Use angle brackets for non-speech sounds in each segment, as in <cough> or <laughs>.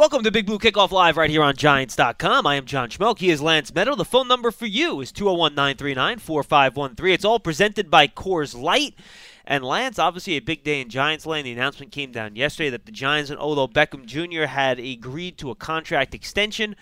Welcome to Big Blue Kickoff Live right here on Giants.com. I am John Schmelk. He is Lance Medow. The phone number for you is 201 939 4513. It's all presented by Coors Light. And Lance, obviously a big day in Giants land. The announcement came down yesterday that the Giants and Odell Beckham Jr. had agreed to a contract extension.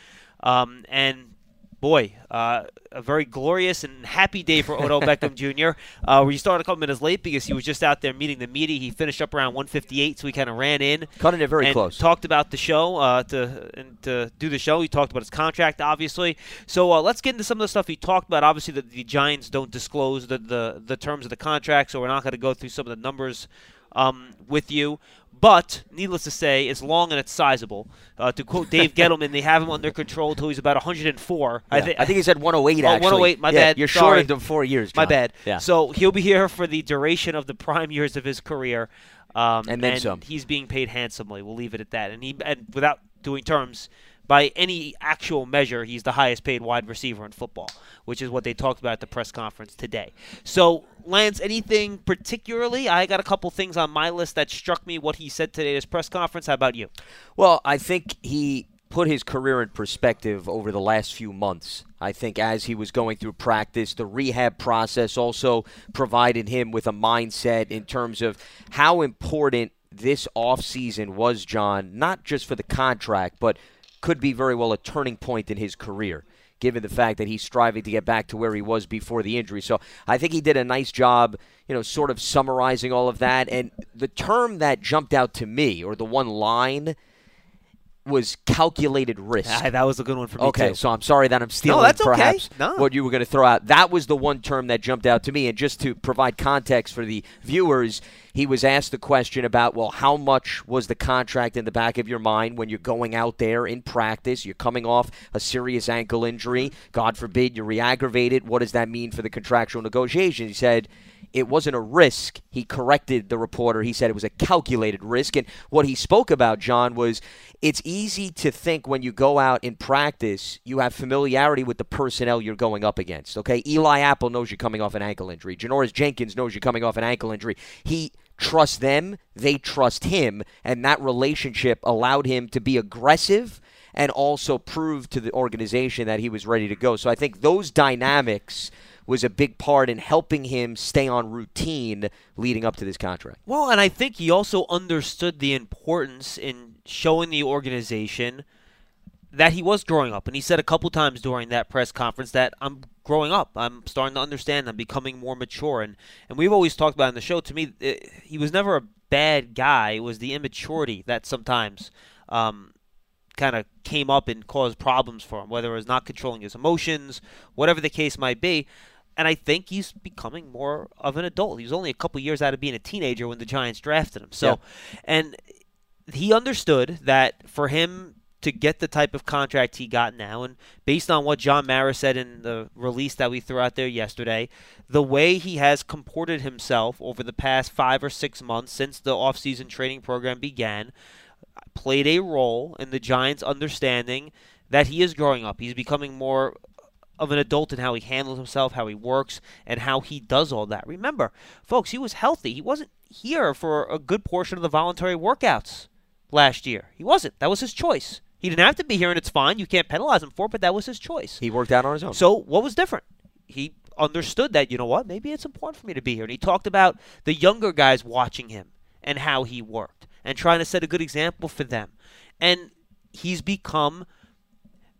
Um, and boy, uh, a very glorious and happy day for Odell Beckham <laughs> Jr. Uh, where you started a couple minutes late because he was just out there meeting the media. He finished up around 158, so he kind of ran in, cutting it very and close. Talked about the show uh, to and to do the show. He talked about his contract, obviously. So uh, let's get into some of the stuff he talked about. Obviously, that the Giants don't disclose the, the the terms of the contract, so we're not going to go through some of the numbers um, with you. But needless to say, it's long and it's sizable. Uh, to quote <laughs> Dave Gettleman, they have him under control until he's about 104. Yeah. I, th- I think he said 108. Oh, actually. 108. My yeah, bad. You're Sorry. short of four years. My bad. Yeah. So he'll be here for the duration of the prime years of his career, um, And then some. He's being paid handsomely. We'll leave it at that. And he and without doing terms. By any actual measure, he's the highest paid wide receiver in football, which is what they talked about at the press conference today. So, Lance, anything particularly? I got a couple things on my list that struck me what he said today at his press conference. How about you? Well, I think he put his career in perspective over the last few months. I think as he was going through practice, the rehab process also provided him with a mindset in terms of how important this offseason was, John, not just for the contract, but could be very well a turning point in his career given the fact that he's striving to get back to where he was before the injury. So I think he did a nice job, you know, sort of summarizing all of that. And the term that jumped out to me, or the one line, was calculated risk. Ah, that was a good one for me okay, too. so I'm sorry that I'm stealing no, that's okay. perhaps No. what you were going to throw out. That was the one term that jumped out to me. And just to provide context for the viewers, he was asked the question about, well, how much was the contract in the back of your mind when you're going out there in practice? You're coming off a serious ankle injury. God forbid you re-aggravate it. What does that mean for the contractual negotiations? He said it wasn't a risk. He corrected the reporter. He said it was a calculated risk. And what he spoke about, John, was it's easy to think when you go out in practice, you have familiarity with the personnel you're going up against. Okay, Eli Apple knows you're coming off an ankle injury. Janoris Jenkins knows you're coming off an ankle injury. He trusts them, they trust him, and that relationship allowed him to be aggressive and also prove to the organization that he was ready to go. So I think those dynamics was a big part in helping him stay on routine leading up to this contract. Well, and I think he also understood the importance in showing the organization that he was growing up. And he said a couple times during that press conference that I'm growing up. I'm starting to understand. I'm becoming more mature. And, and we've always talked about in the show, to me, it, he was never a bad guy. It was the immaturity that sometimes um, kind of came up and caused problems for him, whether it was not controlling his emotions, whatever the case might be. And I think he's becoming more of an adult. He was only a couple years out of being a teenager when the Giants drafted him. So, Yeah. and he understood that for him to get the type of contract he got now, and based on what John Mara said in the release that we threw out there yesterday, the way he has comported himself over the past five or six months since the offseason training program began played a role in the Giants' understanding that he is growing up. He's becoming more of an adult in how he handles himself, how he works, and how he does all that. Remember, folks, he was healthy. He wasn't here for a good portion of the voluntary workouts last year. He wasn't. That was his choice. He didn't have to be here, and it's fine. You can't penalize him for it, but that was his choice. He worked out on his own. So what was different? He understood that, you know what, maybe it's important for me to be here. And he talked about the younger guys watching him and how he worked and trying to set a good example for them. And he's become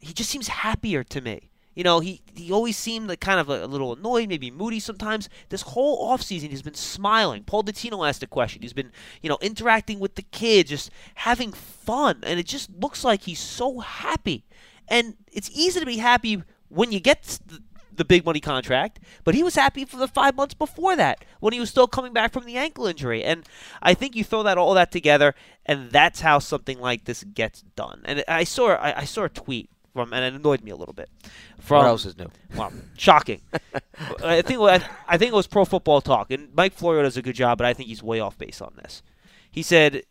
he just seems happier to me. You know, he, he always seemed like kind of a, a little annoyed, maybe moody sometimes. This whole offseason, he's been smiling. Paul Dottino asked a question. He's been, you know, interacting with the kids, just having fun. And it just looks like he's so happy. And it's easy to be happy when you get the, the big money contract, but he was happy for the five months before that when he was still coming back from the ankle injury. And I think you throw that all that together, and that's how something like this gets done. And I saw I, I saw a tweet from, and it annoyed me a little bit. From, what else is new? <laughs> Well, shocking. I think I, I think it was Pro Football Talk, and Mike Florio does a good job, but I think he's way off base on this. He said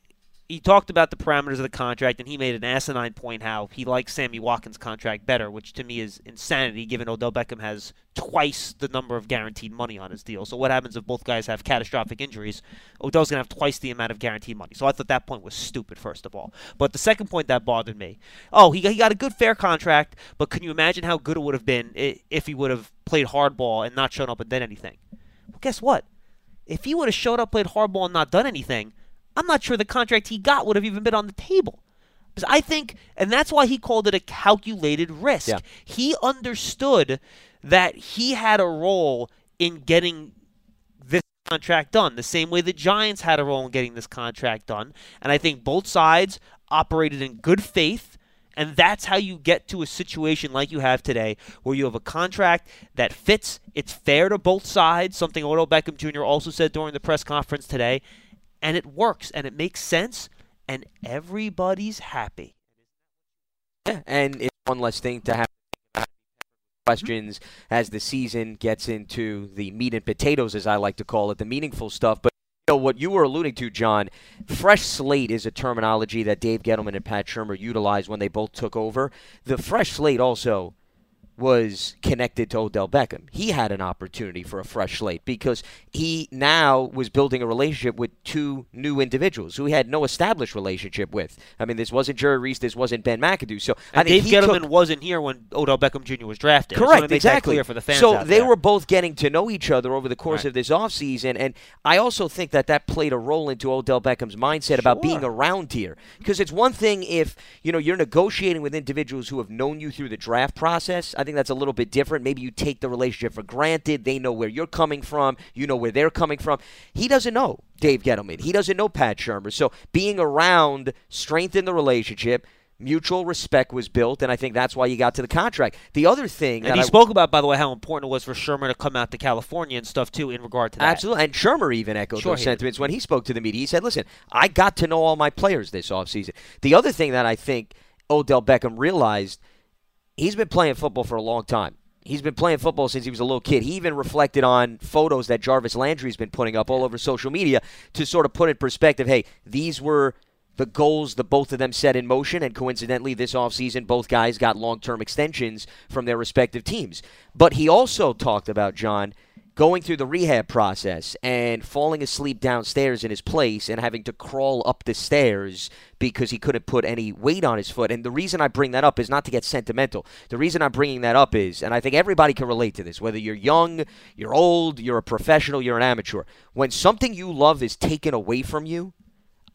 he talked about the parameters of the contract, and he made an asinine point how he likes Sammy Watkins' contract better, which to me is insanity, given Odell Beckham has twice the number of guaranteed money on his deal. So what happens if both guys have catastrophic injuries? Odell's going to have twice the amount of guaranteed money. So I thought that point was stupid, first of all. But the second point that bothered me, oh, he got, he got a good fair contract, but can you imagine how good it would have been if he would have played hardball and not shown up and done anything? Well, guess what? If he would have showed up, played hardball, and not done anything, I'm not sure the contract he got would have even been on the table. Because I think, and that's why he called it a calculated risk. Yeah. He understood that he had a role in getting this contract done, the same way the Giants had a role in getting this contract done. And I think both sides operated in good faith. And that's how you get to a situation like you have today, where you have a contract that fits, it's fair to both sides, something Odell Beckham Jr. also said during the press conference today and it works and it makes sense and everybody's happy. Yeah, and it's one less thing to have questions as the season gets into the meat and potatoes, as I like to call it, the meaningful stuff. But you know, what you were alluding to, John, fresh slate is a terminology that Dave Gettleman and Pat Shurmur utilized when they both took over. The fresh slate also was connected to Odell Beckham. He had an opportunity for a fresh slate because he now was building a relationship with two new individuals who he had no established relationship with. I mean, this wasn't Jerry Reese, this wasn't Ben McAdoo. So and I think Dave Gettleman took, wasn't here when Odell Beckham Jr. was drafted. Correct, exactly. for the fans so they there. were both getting to know each other over the course right. of this offseason, and I also think that that played a role into Odell Beckham's mindset sure. about being around here. Because it's one thing if you know you're negotiating with individuals who have known you through the draft process. I think that's a little bit different. Maybe you take the relationship for granted. They know where you're coming from. You know where they're coming from. He doesn't know Dave Gettleman. He doesn't know Pat Shurmur. So being around strengthened the relationship. Mutual respect was built, and I think that's why you got to the contract. The other thing, and he I, spoke about, by the way, how important it was for Shurmur to come out to California and stuff too, in regard to that. Absolutely, and Shurmur even echoed sure those sentiments when he spoke to the media. He said, "Listen, I got to know all my players this offseason. The other thing that I think Odell Beckham realized, he's been playing football for a long time. He's been playing football since he was a little kid. He even reflected on photos that Jarvis Landry's been putting up all over social media to sort of put in perspective hey, these were the goals that both of them set in motion, and coincidentally, this offseason, both guys got long term extensions from their respective teams. But he also talked about, John, going through the rehab process and falling asleep downstairs in his place and having to crawl up the stairs because he couldn't put any weight on his foot. And the reason I bring that up is not to get sentimental. The reason I'm bringing that up is, and I think everybody can relate to this, whether you're young, you're old, you're a professional, you're an amateur. When something you love is taken away from you,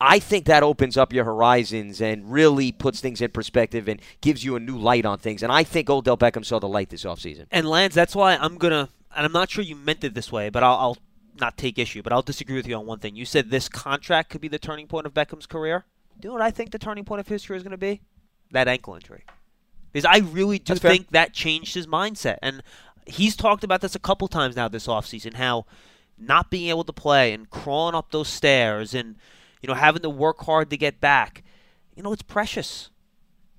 I think that opens up your horizons and really puts things in perspective and gives you a new light on things. And I think Odell Beckham saw the light this offseason. And Lance, that's why I'm gonna and I'm not sure you meant it this way, but I'll, I'll not take issue, but I'll disagree with you on one thing. You said this contract could be the turning point of Beckham's career. Do you know what I think the turning point of his career is going to be? That ankle injury. Because I really do That's fair. think that changed his mindset. And he's talked about this a couple times now this offseason, how not being able to play and crawling up those stairs and, you know, having to work hard to get back, you know, it's precious.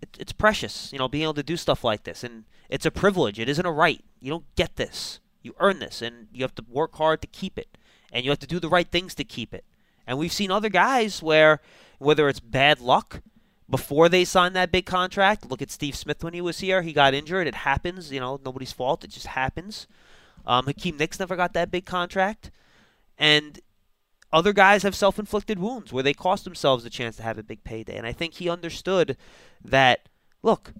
It, it's precious, you know, being able to do stuff like this. And it's a privilege. It isn't a right. You don't get this. You earn this, and you have to work hard to keep it, and you have to do the right things to keep it. And we've seen other guys where, whether it's bad luck before they signed that big contract. Look at Steve Smith when he was here; he got injured. It happens. You know, nobody's fault. It just happens. Um, Hakeem Nicks never got that big contract, and other guys have self-inflicted wounds where they cost themselves the chance to have a big payday. And I think he understood that. Look,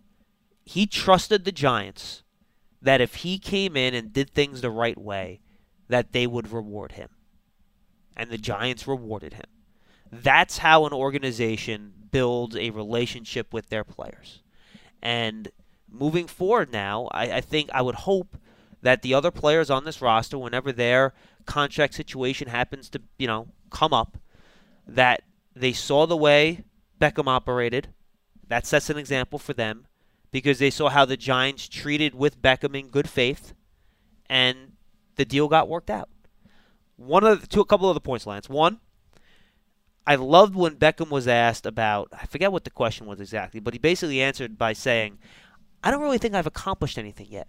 he trusted the Giants that if he came in and did things the right way, that they would reward him. And the Giants rewarded him. That's how an organization builds a relationship with their players. And moving forward now, I, I think I would hope that the other players on this roster, whenever their contract situation happens to, you know, come up, that they saw the way Beckham operated. That sets an example for them because they saw how the Giants treated with Beckham in good faith, and the deal got worked out. One of the, a couple of the points, Lance. One, I loved when Beckham was asked about I forget what the question was exactly, but he basically answered by saying, "I don't really think I've accomplished anything yet."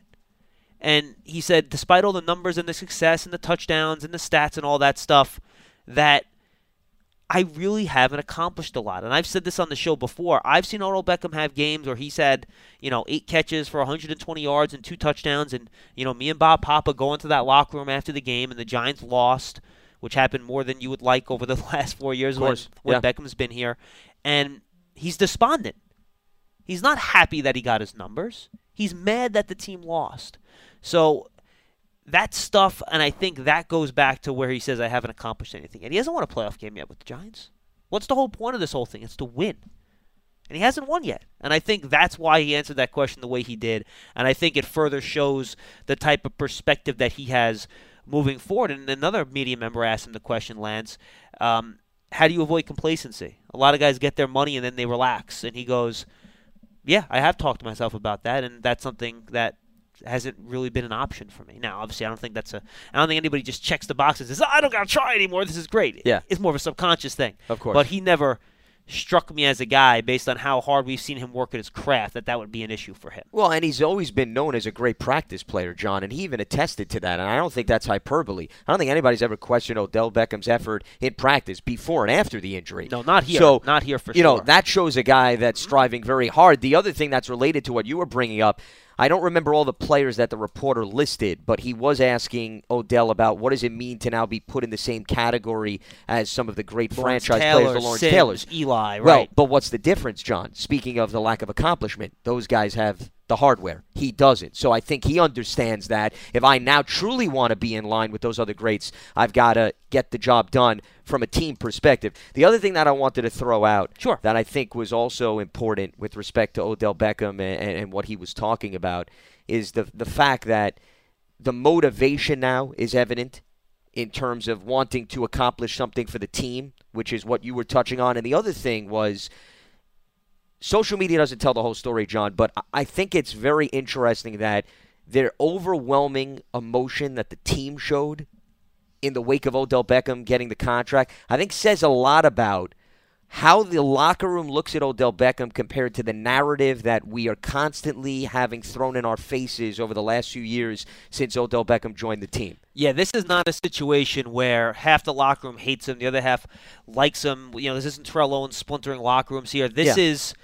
And he said, despite all the numbers and the success and the touchdowns and the stats and all that stuff, that I really haven't accomplished a lot. And I've said this on the show before. I've seen Odell Beckham have games where he's had, you know, eight catches for 120 yards and two touchdowns. And, you know, me and Bob Papa go into that locker room after the game and the Giants lost, which happened more than you would like over the <laughs> last four years when, when yeah. Beckham's been here. And he's despondent. He's not happy that he got his numbers. He's mad that the team lost. So that stuff, and I think that goes back to where he says, I haven't accomplished anything. And he hasn't won a playoff game yet with the Giants. What's the whole point of this whole thing? It's to win. And he hasn't won yet. And I think that's why he answered that question the way he did. And I think it further shows the type of perspective that he has moving forward. And another media member asked him the question, Lance, um, how do you avoid complacency? A lot of guys get their money and then they relax. And he goes, Yeah, I have talked to myself about that. And that's something that hasn't really been an option for me. Now, obviously, I don't think that's a. I don't think anybody just checks the box and says, oh, "I don't gotta try anymore. This is great." Yeah. it's more of a subconscious thing. Of course. But he never struck me as a guy based on how hard we've seen him work at his craft that that would be an issue for him. Well, and he's always been known as a great practice player, John, and he even attested to that. And I don't think that's hyperbole. I don't think anybody's ever questioned Odell Beckham's effort in practice before and after the injury. No, not here. So, not here for you sure. know, that shows a guy that's striving very hard. The other thing that's related to what you were bringing up, I don't remember all the players that the reporter listed, but he was asking Odell about what does it mean to now be put in the same category as some of the great Lawrence franchise Taylor, players, the Lawrence Simms, Taylors. Eli, Right. Well, right? but what's the difference, John? Speaking of the lack of accomplishment, those guys have the hardware. He doesn't. So I think he understands that if I now truly want to be in line with those other greats, I've got to get the job done from a team perspective. The other thing that I wanted to throw out Sure. that I think was also important with respect to Odell Beckham and, and, and what he was talking about is the the fact that the motivation now is evident in terms of wanting to accomplish something for the team, which is what you were touching on. And the other thing was social media doesn't tell the whole story, John, but I- think it's very interesting that their overwhelming emotion that the team showed in the wake of Odell Beckham getting the contract, I think says a lot about how the locker room looks at Odell Beckham compared to the narrative that we are constantly having thrown in our faces over the last few years since Odell Beckham joined the team. Yeah, this is not a situation where half the locker room hates him, the other half likes him. You know, this isn't Terrell Owens splintering locker rooms here. This Yeah. is,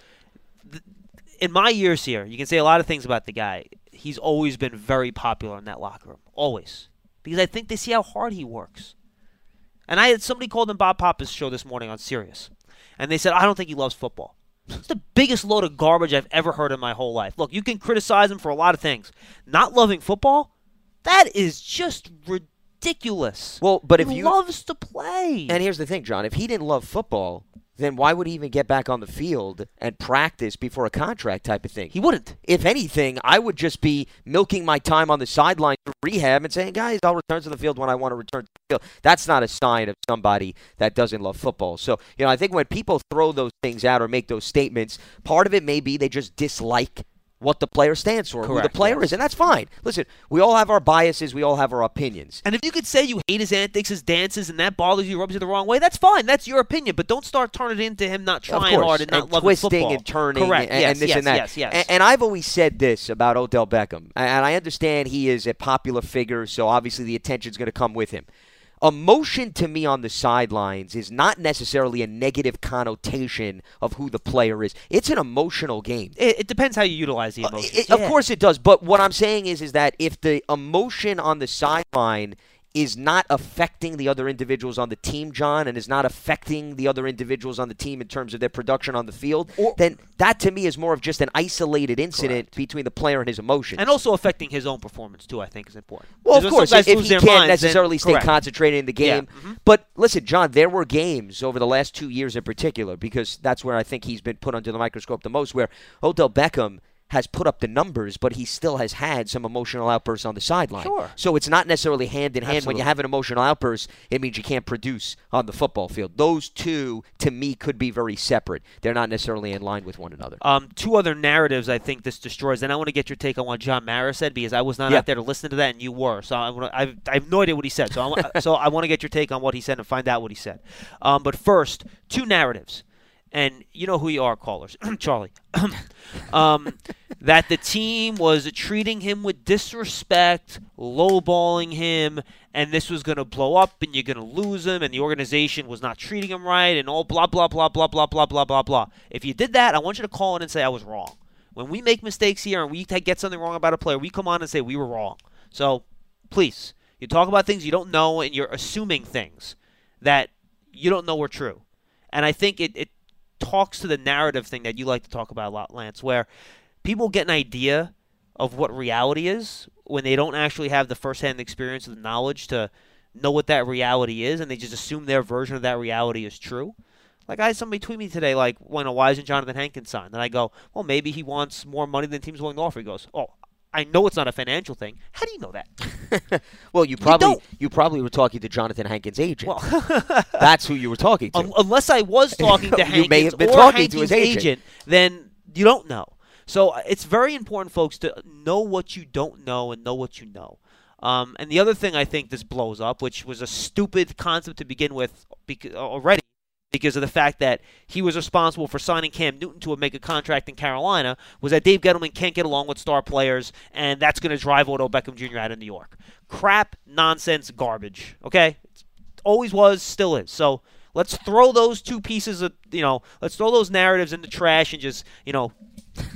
in my years here, you can say a lot of things about the guy. He's always been very popular in that locker room, always, because I think they see how hard he works. And I had somebody called in Bob Papa's show this morning on Sirius, and they said I don't think he loves football. It's the biggest load of garbage I've ever heard in my whole life. Look, you can criticize him for a lot of things. Not loving football, that is just ridiculous. Well, but if he loves to play. And here's the thing, John. If he didn't love football, then why would he even get back on the field and practice before a contract type of thing? he wouldn't. if anything, I would just be milking my time on the sideline for rehab and saying, guys, I'll return to the field when I want to return to the field. That's not a sign of somebody that doesn't love football. So, you know, I think when people throw those things out or make those statements, part of it may be they just dislike what the player stands for, who the player yes. is, and that's fine. Listen, we all have our biases, we all have our opinions. And if you could say you hate his antics, his dances, and that bothers you, rubs you the wrong way, that's fine. That's your opinion. But don't start turning it into him not trying hard and not and loving twisting football. and turning Correct. and, yes, and this yes, and that. Yes, yes. And, and I've always said this about Odell Beckham, and I understand he is a popular figure, so obviously the attention's going to come with him. Emotion to me on the sidelines is not necessarily a negative connotation of who the player is. It's an emotional game. it, it depends how you utilize the Uh, emotions. it- Of course it does, but what I'm saying is is that if the emotion on the sideline is not affecting the other individuals on the team, John, and is not affecting the other individuals on the team in terms of their production on the field, Or- then that to me is more of just an isolated incident between the player and his emotions. And also affecting his own performance too, I think, is important. Well, of course, if lose he can't minds, then- necessarily stay correct. concentrated in the Yeah, game. mhm. But listen, John, there were games over the last two years in particular, because that's where I think he's been put under the microscope the most, where Odell Beckham has put up the numbers, but he still has had some emotional outbursts on the sideline. Sure. So it's not necessarily hand in hand. When you have an emotional outburst, it means you can't produce on the football field. Those two, to me, could be very separate. They're not necessarily in line with one another. Um, two other narratives I think this destroys, and I want to get your take on what John Mara said because I was not Yeah. out there to listen to that, and you were. So I, wanna, I've, I have no idea what he said. So I, <laughs> so I want to get your take on what he said and find out what he said. Um, but first, two narratives, and you know who you are, callers, <clears throat> Charlie. <clears throat> um, that the team was treating him with disrespect, lowballing him, and this was going to blow up, and you're going to lose him, and the organization was not treating him right, and all blah blah blah blah blah blah blah blah blah. If you did that, I want you to call in and say I was wrong. When we make mistakes here and we get something wrong about a player, we come on and say we were wrong. So please, you talk about things you don't know, and you're assuming things that you don't know are true. And I think it, it talks to the narrative thing that you like to talk about a lot, Lance, where people get an idea of what reality is when they don't actually have the firsthand experience and the knowledge to know what that reality is, and they just assume their version of that reality is true. Like I had somebody tweet me today, like, when a why isn't Johnathan Hankins signed? And I go, well, maybe he wants more money than teams willing to offer. He goes, oh, I know it's not a financial thing. How do you know that? <laughs> well, you probably don't. you, probably were talking to Johnathan Hankins' agent. Well, <laughs> That's who you were talking to. Un- unless I was <laughs> talking to You Hankins may have been or talking to his Hankins' agent. then you don't know. So uh, it's very important, folks, to know what you don't know and know what you know. Um, and the other thing I think this blows up, which was a stupid concept to begin with already, because of the fact that he was responsible for signing Cam Newton to a mega contract in Carolina, was that Dave Gettleman can't get along with star players, and that's going to drive Odell Beckham Jr. out of New York. Crap, nonsense, garbage. Okay, it's, always was, still is. So let's throw those two pieces of you know, let's throw those narratives in the trash and just you know <laughs>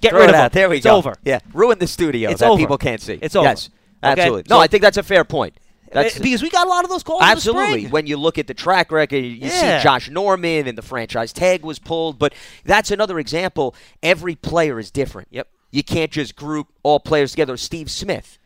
get rid of them. There we it's go. over. Yeah, ruin the studio It's that over. people can't see. It's over. Yes, Okay? absolutely. No, So- I think that's a fair point. That's Uh, because we got a lot of those calls. Absolutely. When you look at the track record, you Yeah. see Josh Norman and the franchise tag was pulled, but that's another example. Every player is different. Yep. You can't just group all players together. Steve Smith.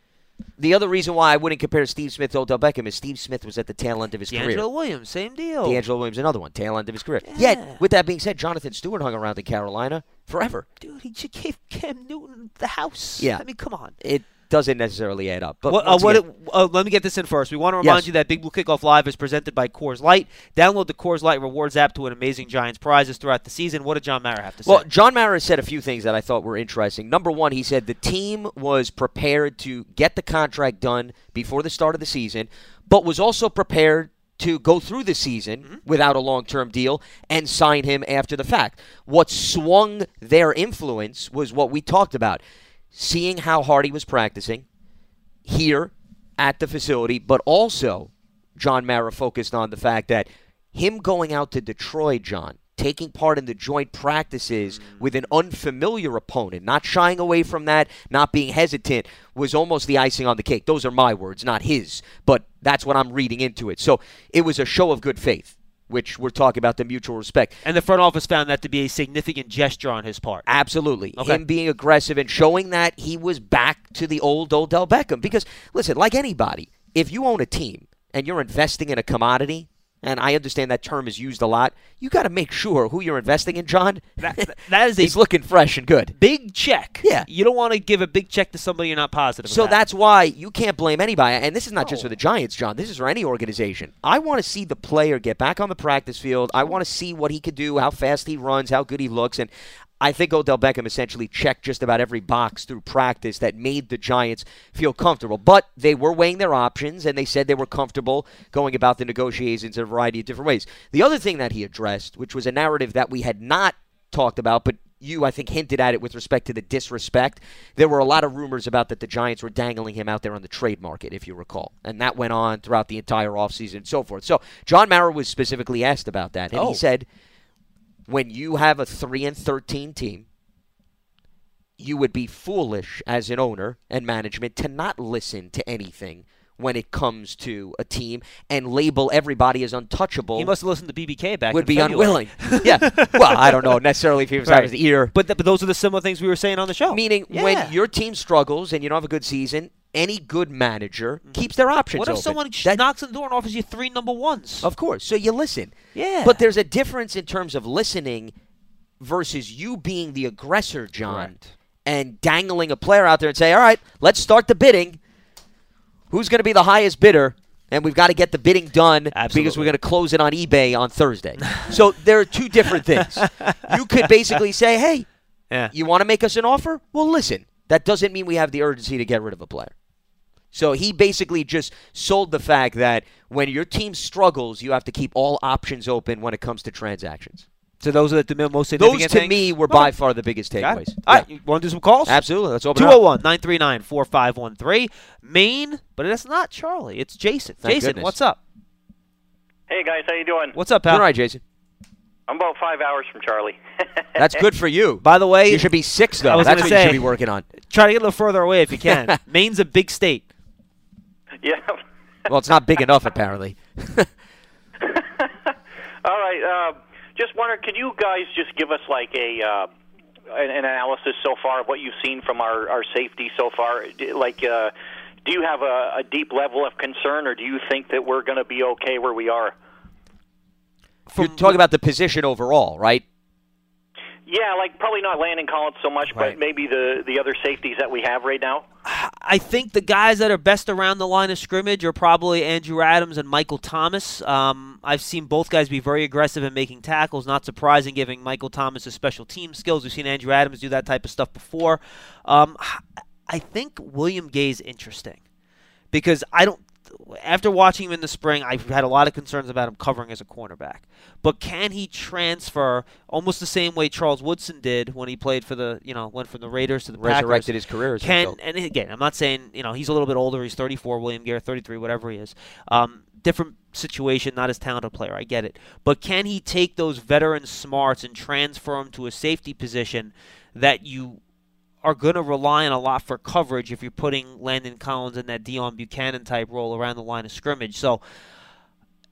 The other reason why I wouldn't compare Steve Smith to Odell Beckham is Steve Smith was at the tail end of his DeAngelo career. Williams, same deal. DeAngelo Williams, another one, tail end of his career. Yeah. Yet, with that being said, Jonathan Stewart hung around in Carolina forever. Dude, he just gave Cam Newton the house. Yeah. I mean, come on. It doesn't necessarily add up. But What, uh, what again- it- uh, let me get this in first. We want to remind Yes. you that Big Blue Kickoff Live is presented by Coors Light. Download the Coors Light Rewards app to win amazing Giants prizes throughout the season. What did John Mara have to say? Well, John Mara said a few things that I thought were interesting. Number one, he said the team was prepared to get the contract done before the start of the season, but was also prepared to go through the season without a long term deal and sign him after the fact. What swung their influence was what we talked about seeing how hard he was practicing here at the facility, but also John Mara focused on the fact that him going out to Detroit, John, taking part in the joint practices mm. with an unfamiliar opponent, not shying away from that, not being hesitant, was almost the icing on the cake. Those are my words, not his, but that's what I'm reading into it. So it was a show of good faith, which we're talking about the mutual respect. and the front office found that to be a significant gesture on his part. Absolutely. Okay. Him being aggressive and showing that he was back to the old Odell Beckham. Because, listen, like anybody, if you own a team and you're investing in a commodity, and I understand that term is used a lot, you got to make sure who you're investing in, John. That, that <laughs> is He's looking fresh and good. big check. Yeah. You don't want to give a big check to somebody you're not positive So about. that's why you can't blame anybody. And this is not just for the Giants, John. This is for any organization. I want to see the player get back on the practice field. I want to see what he could do, how fast he runs, how good he looks. And I think Odell Beckham essentially checked just about every box through practice that made the Giants feel comfortable. But they were weighing their options, and they said they were comfortable going about the negotiations in a variety of different ways. The other thing that he addressed, which was a narrative that we had not talked about, but you, I think, hinted at it with respect to the disrespect. There were a lot of rumors about that the Giants were dangling him out there on the trade market, if you recall. And that went on throughout the entire offseason and so forth. So John Mara was specifically asked about that. And Oh. he said, when you have a 3 and 13 team, you would be foolish as an owner and management to not listen to anything when it comes to a team and label everybody as untouchable he must have listened to BBK back. would be February. unwilling. <laughs> yeah. Well, I don't know necessarily if he was out of Right. his ear. But, th- but those are the similar things we were saying on the show. Meaning, Yeah. when your team struggles and you don't have a good season, any good manager mm. keeps their options what if open. someone That- knocks on the door and offers you three number ones? of course. So you listen. yeah. But there's a difference in terms of listening versus you being the aggressor, John, Correct. and dangling a player out there and say, "All right, let's start the bidding. Who's going to be the highest bidder?" And we've got to get the bidding done because we're going to close it on eBay on Thursday. <laughs> so there are two different things. You could basically say, "Hey, yeah. you want to make us an offer? Well, listen, that doesn't mean we have the urgency to get rid of a player. So he basically just sold the fact that when your team struggles, you have to keep all options open when it comes to transactions. So those are the most Those to things? me were Okay. by far the biggest takeaways. it. All right, you want to do some calls? Absolutely. Let's open it up. 201 939 4513. Maine, but it's not Charlie. It's Jason. Thank Jason, goodness. what's up? Hey guys, how you doing? What's up, All pal? all right, Jason. I'm about five hours from Charlie. <laughs> That's good for you. By the way, You should be six, though. was That's gonna what you should be working on. try to get a little further away if you can. <laughs> Maine's a big state. Yeah. Well, it's not big enough, apparently. <laughs> All right. Uh, just wondering, can you guys just give us like a uh, an, an analysis so far of what you've seen from our our safety so far? Like, uh, do you have a, a deep level of concern, or do you think that we're going to be okay where we are? You're talking about the position overall, right? Yeah, like probably not Landon Collins so much, Right. but maybe the the other safeties that we have right now. I think the guys that are best around the line of scrimmage are probably Andrew Adams and Michael Thomas. Um, I've seen both guys be very aggressive in making tackles. Not surprising, giving Michael Thomas his special team skills. We've seen Andrew Adams do that type of stuff before. Um, I think William Gay is interesting because I don't. After watching him in the spring, I've had a lot of concerns about him covering as a cornerback. But can he transfer almost the same way Charles Woodson did when he played for the, you know, went from the Raiders to the Packers? Resurrected his career can and again, I'm not saying you know he's a little bit older. He's 34, William Gay 33, whatever he is. Um, different situation, not as talented player. I get it, but can he take those veteran smarts and transfer them to a safety position that you are going to rely on a lot for coverage if you're putting Landon Collins in that Deone Bucannon type role around the line of scrimmage. So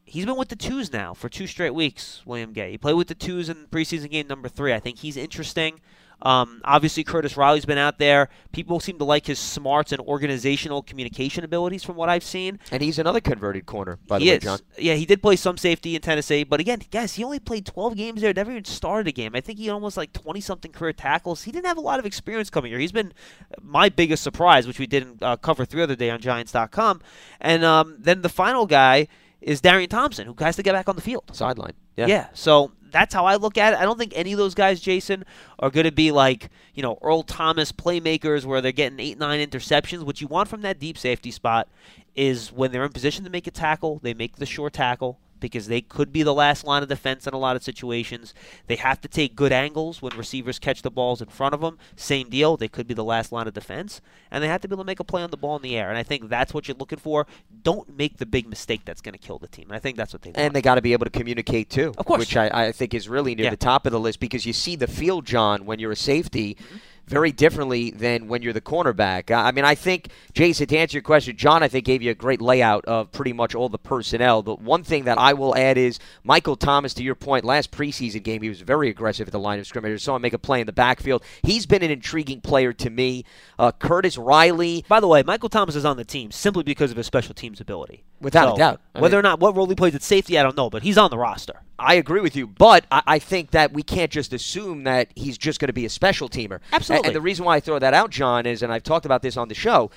he's been with the twos now for two straight weeks. William Gay. He played with the twos in preseason game number three. I think he's interesting. Um, obviously, Curtis Riley's been out there. People seem to like his smarts and organizational communication abilities, from what I've seen. And he's another converted corner, by the he way, is. John. Yeah, he did play some safety in Tennessee, but again, guys, he only played 12 games there. Never even started a game. I think he almost like 20 something career tackles. He didn't have a lot of experience coming here. He's been my biggest surprise, which we didn't uh, cover the other day on Giants.com. And um, then the final guy is Darian Thompson, who has to get back on the field. Sideline. Yeah. Yeah. So that's how I look at it. I don't think any of those guys, Jason, are going to be like, you know, Earl Thomas playmakers where they're getting eight, nine interceptions. What you want from that deep safety spot is when they're in position to make a tackle, they make the short tackle because they could be the last line of defense in a lot of situations. They have to take good angles when receivers catch the balls in front of them. Same deal. They could be the last line of defense. And they have to be able to make a play on the ball in the air. And I think that's what you're looking for. Don't make the big mistake that's going to kill the team. And I think that's what they want. And they got to be able to communicate too, Of course. which I, I think is really near Yeah. the top of the list because you see the field, John, when you're a safety, Mm-hmm. Very differently than when you're the cornerback. I I mean, I think Jason, to answer your question, John, I think gave you a great layout of pretty much all the personnel. The one thing that I will add is Michael Thomas. To your point, last preseason game, he was very aggressive at the line of scrimmage. I saw him make a play in the backfield. He's been an intriguing player to me. Uh, Curtis Riley, By the way, Michael Thomas is on the team simply because of his special teams ability. Without a doubt. I whether mean- or not what role he plays at safety, I don't know, but he's on the roster. I agree with you, but I, I think that we can't just assume that he's just going to be a special teamer. Absolutely. And, the reason why I throw that out, John, is, and I've talked about this on the show,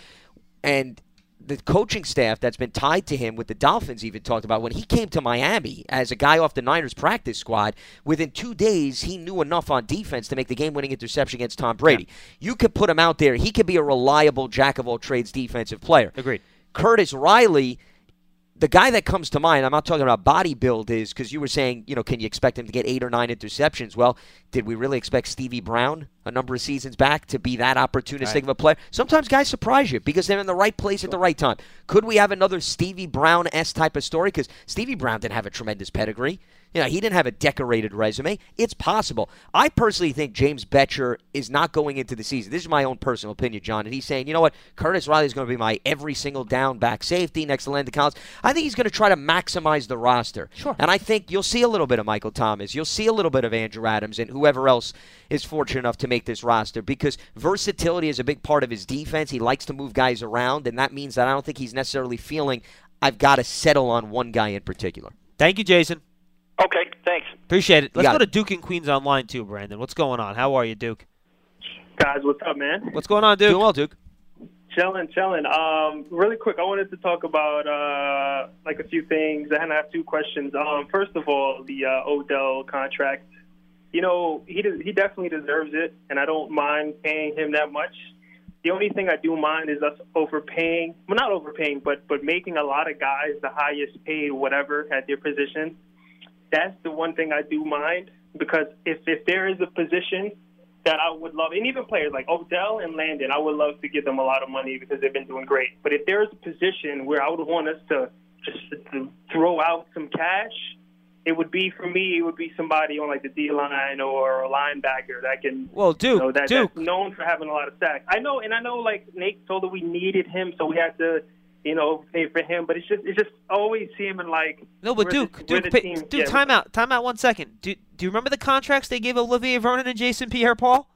and the coaching staff that's been tied to him with the Dolphins even talked about when he came to Miami as a guy off the Niners practice squad. Within two days, he knew enough on defense to make the game-winning interception against Tom Brady. You could put him out there; he could be a reliable jack of all trades defensive player. Agreed. Curtis Riley, the guy that comes to mind, I'm not talking about body build, is because you were saying, you know, can you expect him to get eight or nine interceptions? Well, did we really expect Stevie Brown a number of seasons back to be that opportunistic Right. of a player? Sometimes guys surprise you because they're in the right place at the right time. Could we have another Stevie Brown S type of story? Because Stevie Brown didn't have a tremendous pedigree. You know, he didn't have a decorated resume. It's possible. I personally think James Bettcher is not going into the season. This is my own personal opinion, John. And he's saying, you know what? Curtis Riley is going to be my every single down back safety next to Landon Collins. I think he's going to try to maximize the roster. Sure. And I think you'll see a little bit of Michael Thomas. You'll see a little bit of Andrew Adams and whoever else is fortunate enough to make this roster because versatility is a big part of his defense. He likes to move guys around, and that means that I don't think he's necessarily feeling I've got to settle on one guy in particular. Thank you, Jason. Okay, thanks. Appreciate it. Let's go it. to Duke and Queens online too, Brandon. What's going on? How are you, Duke? Guys, what's up, man? What's going on, Duke? Doing well, Duke. Chilling, chilling. Um, really quick, I wanted to talk about uh, like a few things, and I have two questions. Um, first of all, the uh, Odell contract. You know, he de- he definitely deserves it, and I don't mind paying him that much. The only thing I do mind is us overpaying. Well, not overpaying, but but making a lot of guys the highest paid whatever at their position. That's the one thing I do mind. because if if there is a position that I would love, and even players like Odell and Landon, I would love to give them a lot of money because they've been doing great. But if there is a position where I would want us to just to throw out some cash, it would be for me. It would be somebody on like the D line or a linebacker that can. Well, Duke, you know, that, Duke. that's known for having a lot of sacks. I know, and I know. Like Nate told that we needed him, so we had to, you know, pay for him. But it's just, it's just always seeming like No, but Duke, the, Duke, we're the pay- Duke, yeah, time out, time out one second. Do, do you remember the contracts they gave Olivier Vernon and Jason Pierre-Paul?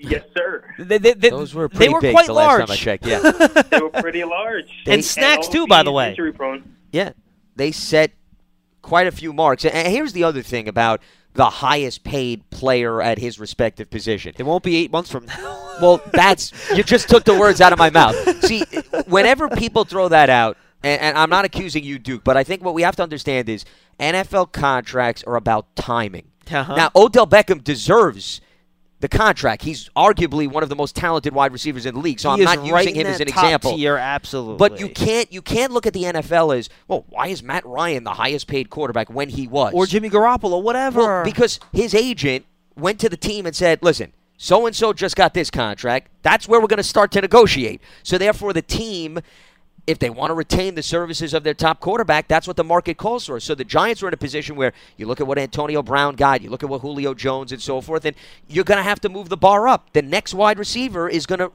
Yes, sir. They, they, they, Those were they were big quite the large. last time I checked. Yeah, <laughs> They were pretty large. And snacks too, by the way. Injury prone. yeah. They set quite a few marks. And- And here's the other thing about the highest paid player at his respective position. It won't be eight months from now. <laughs> Well, that's you just took the words out of my mouth. See, whenever people throw that out, and, and I'm not accusing you, Duke, but I think what we have to understand is NFL contracts are about timing. Uh-huh. Now, Odell Beckham deserves the contract. He's arguably one of the most talented wide receivers in the league. So He I'm not right using him as an top example. Tier, absolutely. But you can't you can't look at the NFL as well. Why is Matt Ryan the highest paid quarterback when he was or Jimmy Garoppolo, whatever. well, because his agent went to the team and said, "Listen, so and so just got this contract. That's where we're going to start to negotiate." So therefore, the team, if they want to retain the services of their top quarterback, that's what the market calls for. So the Giants are in a position where you look at what Antonio Brown got, you look at what Julio Jones and so forth, and you're going to have to move the bar up. The next wide receiver is going to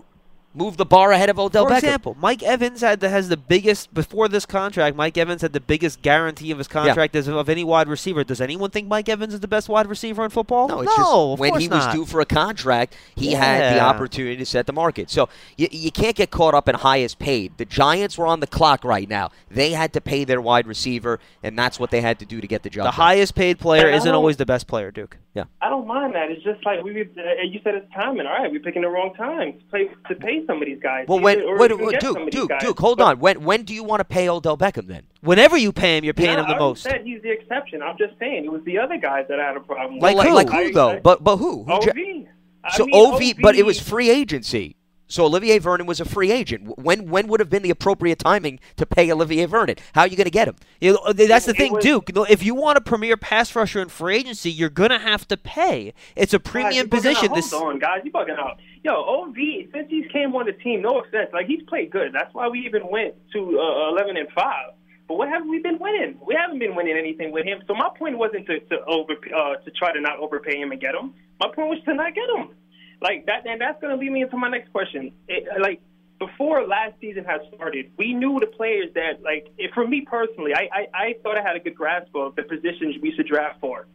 move the bar ahead of Odell For Beckham. example, Mike Evans had the, has the biggest before this contract. Mike Evans had the biggest guarantee of his contract as of any wide receiver. Does anyone think Mike Evans is the best wide receiver in football? No, it's just of when course he was due for a contract, he had the opportunity to set the market. So you, you can't get caught up in highest paid. The Giants were on the clock right now. They had to pay their wide receiver, and that's what they had to do to get the job. the done. highest paid player isn't always the best player, Duke. Yeah, I don't mind that. It's just like we. Uh, you said it's timing. All right, we're picking the wrong time to pay to pay some of these guys. Well, when or even wait, Duke, Duke. Duke, hold But- on. When when do you want to pay Odell Beckham then? Whenever you pay him, you're paying Yeah, him the I most. said he's the exception. I'm just saying it was the other guys that I had a problem Like with. who? Like who I- though? I- but but who? Who OV. so mean, OV, but it was free agency. So Olivier Vernon was a free agent. When when would have been the appropriate timing to pay Olivier Vernon? How are you going to get him? You know, that's the thing, Duke. If you want a premier pass rusher in free agency, you're gonna have to pay. It's a Guys, premium bugging position. Out. This Hold on, guys, you bugging out. Yo, OV since he's came on the team, no offense, like he's played good. That's why we even went to uh, eleven and five. But what haven't we been winning? We haven't been winning anything with him. So my point wasn't to to over uh, to try to not overpay him and get him. My point was to not get him. Like that, and that's going to lead me into my next question. It, like before last season had started, we knew the players that, like, if, for me personally, I, I I thought I had a good grasp of the positions we should draft for,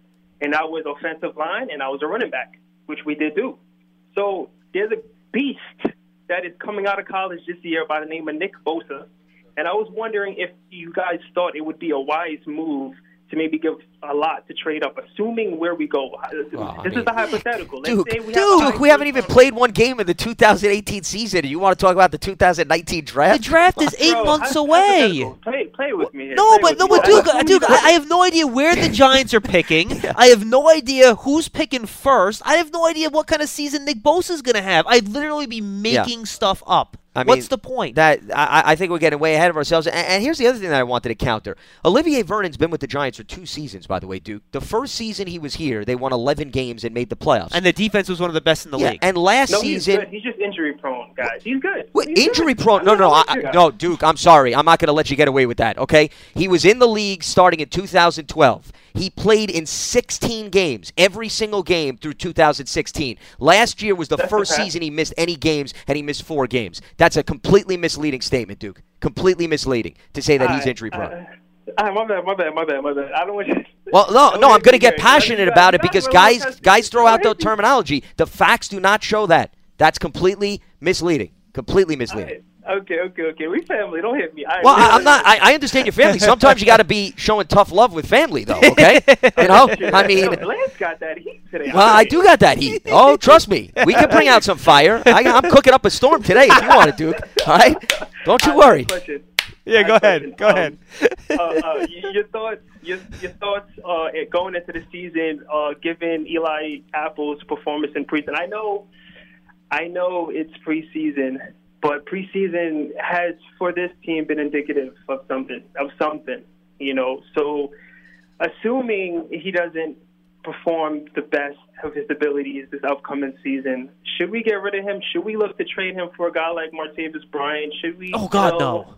and that was offensive line and I was a running back, which we did do. So there's a beast that is coming out of college this year by the name of Nick Bosa, and I was wondering if you guys thought it would be a wise move to maybe give a lot to trade up, assuming where we go. Uh, well, I this mean- is the hypothetical. Let's Duke, say we Duke, have we haven't even played one game in the 2018 season. and You want to talk about the 2019 draft? the draft? draft is eight Bro, months hy- away. Play, play with me. Here. No, Play but no, but I- Duke, I- <laughs> uh, Duke, I, I have no idea where the Giants are picking. <laughs> I have no idea who's picking first. I have no idea what kind of season Nick Bosa is going to have. I'd literally be making stuff up. I mean, What's the point? That I, I think we're getting way ahead of ourselves. And, and here's the other thing that I wanted to counter. Olivier Vernon's been with the Giants for two seasons, by the way, Duke. The first season he was here, they won 11 games and made the playoffs. and the defense was one of the best in the yeah, league. and last No, he's season, good. He's just injury prone, guys. He's good. Wait, He's injury good. prone? No, no, not I, with you guys. no, Duke. I'm sorry. I'm not going to let you get away with that. Okay. He was in the league starting in 2012. He played in 16 games, every single game through 2016. Last year was the That's first okay. season he missed any games, and he missed four games. That's a completely misleading statement, Duke. Completely misleading to say that he's injury prone. uh, my bad, my bad, my bad, my bad. I don't want you. Well, no, no, I'm going to get passionate about it because guys guys- guys throw out the terminology. The facts do not show that. That's completely misleading. Completely misleading. Okay, okay, okay. We family. Don't hit me. All right, Well, I, I'm <laughs> not. I, I understand your family. Sometimes you got to be showing tough love with family, though. Okay, you know. <laughs> I mean, Yo, Lance got that heat today. well, I do got that heat. <laughs> Oh, trust me, we can bring out some fire. I, I'm cooking up a storm today if you want to, Duke. All right, don't you worry. Question. Yeah, go I have a ahead, go Um, ahead. uh, uh, your thoughts, your, your thoughts uh, going into the season, uh, given Eli Apple's performance in preseason. I know, I know it's preseason, but preseason has for this team been indicative of something, of something. You know, so assuming he doesn't perform the best of his abilities this upcoming season. Should we get rid of him? Should we look to trade him for a guy like Martavis Bryant? Should we? Oh God, you know- no.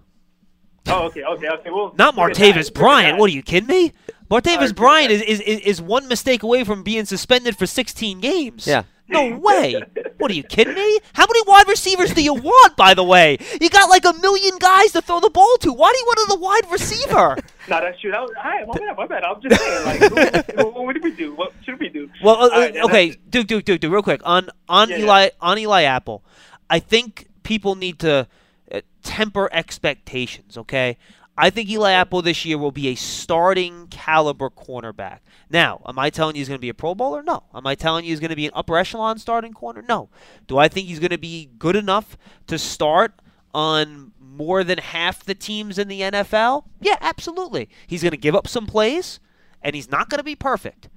Oh, okay, okay, okay. Well, Not look at that, Martavis look Bryant. What are you kidding me? Martavis right, Bryant is, is, is, is one mistake away from being suspended for 16 games. Yeah. No way. What are you kidding me? How many wide receivers do you want, by the way? You got like a million guys to throw the ball to. Why do you want another wide receiver? No, that's true. That was, all right, my bad, my bad. I'm just saying, like, what, what did we do? What should we do? Well, uh, All right, uh, okay, Duke, Duke, Duke, Duke, real quick on on Yeah, Eli on Eli Apple. I think people need to uh, temper expectations. Okay, I think Eli Apple this year will be a starting caliber cornerback. Now, am I telling you he's going to be a Pro Bowler? No. Am I telling you he's going to be an upper echelon starting corner? No. Do I think he's going to be good enough to start on more than half the teams in the NFL? Yeah, absolutely. He's going to give up some plays, and he's not going to be perfect.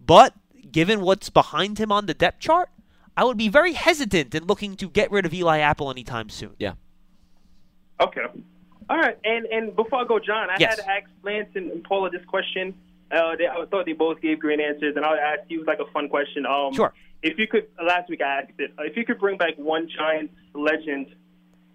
But given what's behind him on the depth chart, I would be very hesitant in looking to get rid of Eli Apple anytime soon. Yeah. Okay. All right, and and before I go, John, I Yes. had to ask Lance and, and Paula this question. Uh, they, I thought they both gave great answers, and I'll ask you like a fun question. Um, Sure. If you could, last week I asked it. If you could bring back one Giants legend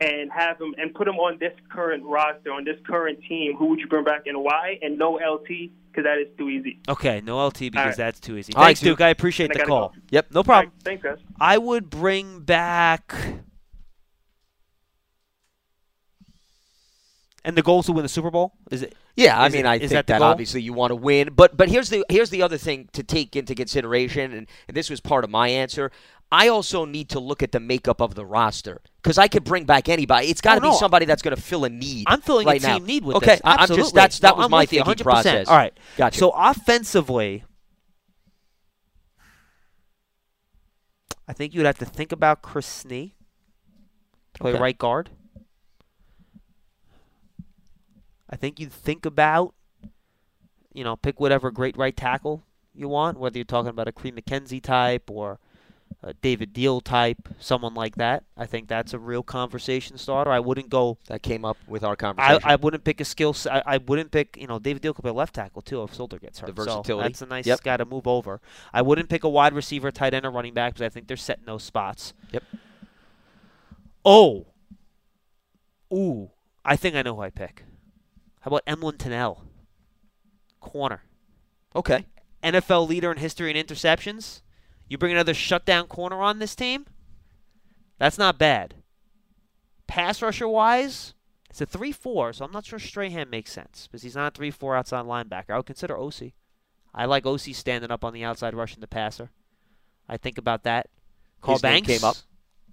and have him and put him on this current roster, on this current team, who would you bring back and why? And no LT because that is too easy. Okay, no LT because right. that's too easy. All right, Thanks, Duke. Duke. I appreciate I the gotta call. go. Yep. No problem. All right, thanks, guys. I would bring back. And the goal is to win the Super Bowl. Is it? Yeah, I mean, it- I think that that, obviously you want to win, but but here's the here's the other thing to take into consideration, and, and this was part of my answer. I also need to look at the makeup of the roster because I could bring back anybody. It's got to Oh, be somebody that's going to fill a need. I'm filling right a team now. need with okay, this. I- I'm just that's that No, was I'm my thinking 100%. process. All right. gotcha. So offensively, I think you'd have to think about Chris Snee play Okay. right guard. I think you'd think about, you know, pick whatever great right tackle you want, whether you're talking about a Kareem McKenzie type or a David Diehl type, someone like that. I think that's a real conversation starter. I wouldn't go that came up with our conversation. I wouldn't pick a skill. I wouldn't pick. You know, David Diehl could play left tackle too if Solder gets hurt. The So versatility. that's a nice Yep. guy to move over. I wouldn't pick a wide receiver, tight end, or running back because I think they're set in those spots. Yep. Oh. Ooh. I think I know who I pick. How about Emlen Tunnell? Corner. okay, NFL leader in history in interceptions. You bring another shutdown corner on this team? That's not bad. Pass rusher wise, it's a 3 4, so I'm not sure Strahan makes sense because he's not a 3 4 outside linebacker. I would consider OC. I like OC standing up on the outside rushing the passer. I think about that. Carl His Banks came up.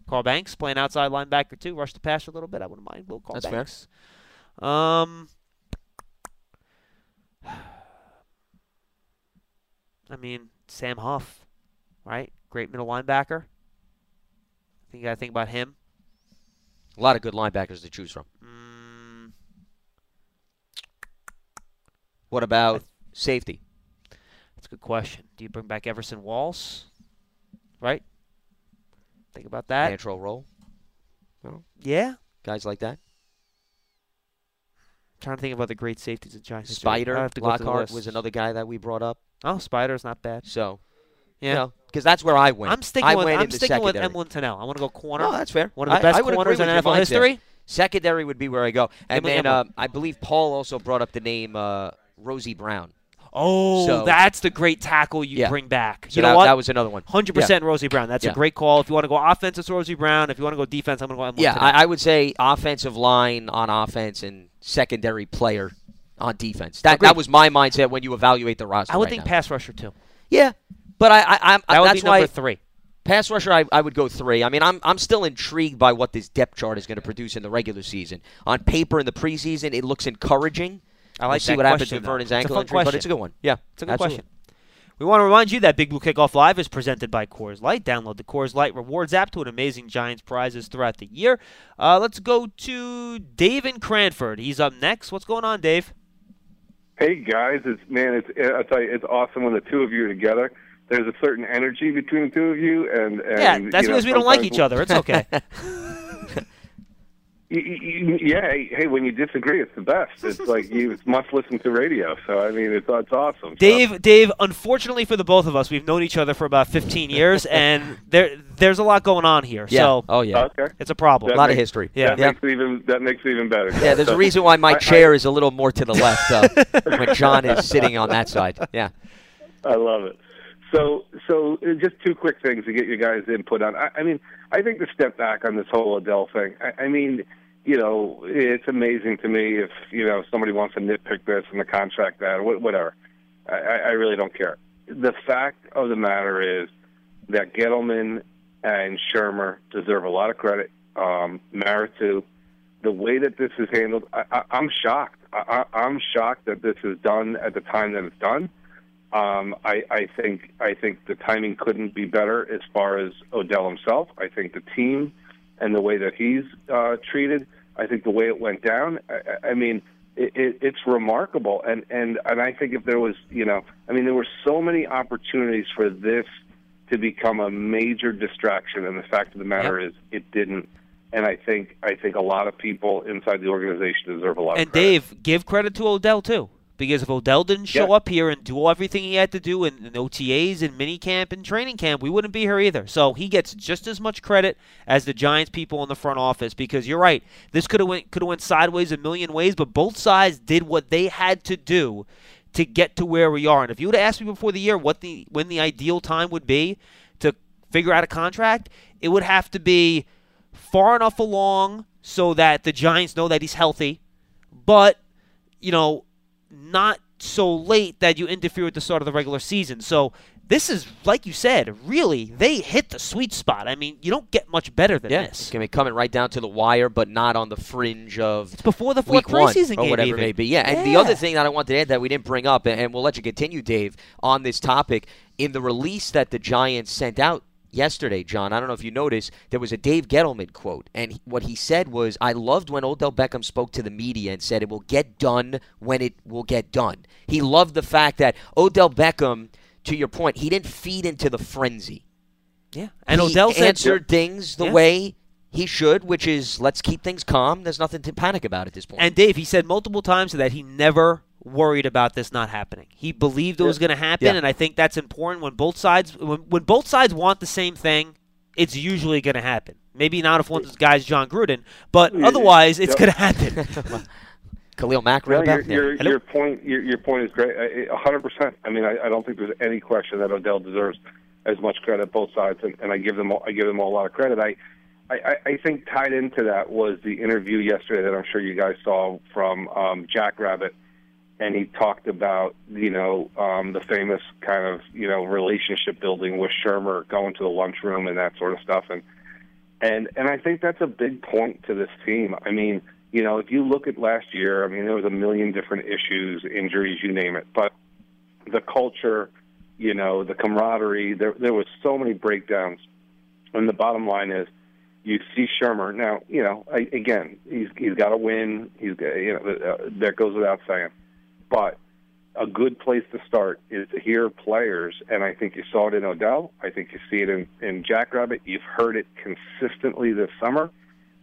Carl Banks playing outside linebacker too, rush the passer a little bit. I wouldn't mind Will Carl That's fair. Banks. Um, I mean Sam Huff, right? Great middle linebacker. I think you gotta think about him. a lot of good linebackers to choose from. Mm, What about safety? that's a good question. Do you bring back Everson Walls? Right? Think about that. Natural role, Yeah. guys like that. Trying to think about the great safeties in Giants. Spider have to go through the Lockhart was another guy that we brought up. Oh, Spider's not bad. So Yeah. you know, because that's where I went. I'm sticking I with I'm sticking with. Emlen Tunnell. I want to go corner. No, that's fair. One of the I- best I corners in NFL history. Secondary would be where I go, and me then Emlen. um, I believe Paul also brought up the name uh, Rosey Brown. Oh, So- that's the great tackle you Yeah. bring back. So you know that, what? that was another one. Hundred percent Rosey Brown. That's Yeah. a great call. If you want to go offense, it's Rosey Brown. If you want to go defense, I'm going to go Emlen Yeah, I, I would say offensive line on offense and secondary player on defense. That Agreed. that was my mindset when you evaluate the roster. I would right think now. pass rusher too. Yeah, but I, I I'm That would that's be number why three. pass rusher I, I would go three. I mean I'm I'm still intrigued by what this depth chart is going to produce in the regular season. On paper in the preseason, it looks encouraging. I like we'll see what happens question, with though. Vernon's ankle injury, but it's a good one. Yeah, It's a good absolutely. question. We want to remind you that Big Blue Kickoff Live is presented by Coors Light. Download the Coors Light Rewards app to win amazing Giants prizes throughout the year. Uh, let's go to Dave in Cranford. He's up next. What's going on, Dave? Hey guys, it's man, it's I tell you, it's awesome when the two of you are together. There's a certain energy between the two of you, and, and yeah, that's you know, because we don't like each other. It's okay. <laughs> you, you, yeah, hey, hey, when you disagree, it's the best. It's like you must listen to radio. So I mean, it's it's awesome. So- Dave, Dave. Unfortunately for the both of us, we've known each other for about 15 <laughs> years, and there there's a lot going on here. Yeah. So oh yeah. okay. it's a problem. a That lot of history. Yeah. That Yeah. makes it even that makes it even better. Yeah, there's So- a reason why my I- I- chair is a little more to the left uh, when John is sitting on that side. Yeah. I love it. So, so uh, just two quick things to get you guys' input on. I, I mean, I think the step back on this whole Odell thing. I, I mean, you know, it's amazing to me if you know somebody wants to nitpick this and the contract that or whatever. I, I really don't care. The fact of the matter is that Gettleman and Shurmur deserve a lot of credit. Um, Maritu, the way that this is handled, I, I, I'm shocked. I, I, I'm shocked that this is done at the time that it's done. Um, I, I think I think the timing couldn't be better as far as Odell himself. I think the team and the way that he's uh, treated. I think the way it went down. I, I- mean, it, it, it's remarkable. And and and I think if there was, you know, I mean, there were so many opportunities for this to become a major distraction. And the fact of the matter is, it didn't. And I think I think a lot of people inside the organization deserve a lot And of credit. And Dave, give credit to Odell too, because if Odell didn't show Yeah. up here and do everything he had to do in, in OTAs and minicamp and training camp, we wouldn't be here either. So he gets just as much credit as the Giants people in the front office. Because you're right, this could have went could have went sideways a million ways, but both sides did what they had to do to get to where we are. And if you would have asked me before the year what the when the ideal time would be to figure out a contract, it would have to be far enough along so that the Giants know that he's healthy, but you know, not so late that you interfere with the start of the regular season. So this is, like you said, really they hit the sweet spot. I mean, you don't get much better than Yeah. It's this. going to be coming right down to the wire, but not on the fringe of It's before the fourth preseason or game, whatever even. it may be. Yeah, and the other thing that I wanted to add that we didn't bring up, and we'll let you continue, Dave, on this topic, in the release that the Giants sent out yesterday, John, I don't know if you noticed, there was a Dave Gettleman quote, and what he said was, "I loved when Odell Beckham spoke to the media and said it will get done when it will get done." He loved the fact that Odell Beckham, to your point, he didn't feed into the frenzy. Yeah, and he Odell said answered things the Yeah. way he should, which is let's keep things calm. There's nothing to panic about at this point. And Dave, he said multiple times that he never worried about this not happening. He believed it was going to happen, Yeah. and I think that's important when both sides when, when both sides want the same thing. It's usually going to happen. Maybe not if one of the guys Jon Gruden, but otherwise it's Yeah. going to happen. <laughs> <laughs> Khalil Mack No, right your, there. your, your point your, your point is great. A hundred percent. I mean, I, I don't think there's any question that Odell deserves as much credit both sides, and, and I give them all, I give them all a lot of credit. I, I I think tied into that was the interview yesterday that I'm sure you guys saw from um, Jack Rabbit, and he talked about you know um, the famous kind of you know relationship building with Shurmur going to the lunchroom and that sort of stuff, and and and I think that's a big point to this team. I mean, you know, if you look at last year, I mean, there was a million different issues, injuries, you name it, but the culture, you know, the camaraderie, there there was so many breakdowns. And the bottom line is, you see Shurmur now. You know, I, again, he's he's got to win. He's you know uh, that goes without saying, but a good place to start is to hear players, and I think you saw it in Odell. I think you see it in, in Jackrabbit. You've heard it consistently this summer,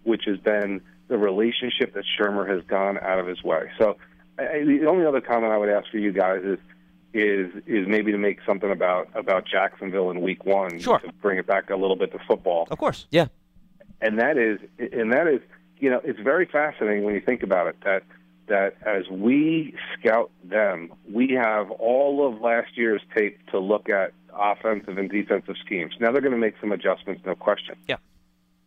which has been the relationship that Shurmur has gone out of his way. So I, the only other comment I would ask for you guys is is is maybe to make something about about Jacksonville in Week One Sure. to bring it back a little bit to football of course. Yeah. And that is and that is you know it's very fascinating when you think about it that that as we scout them we have all of last year's tape to look at offensive and defensive schemes. Now they're going to make some adjustments no question. Yeah.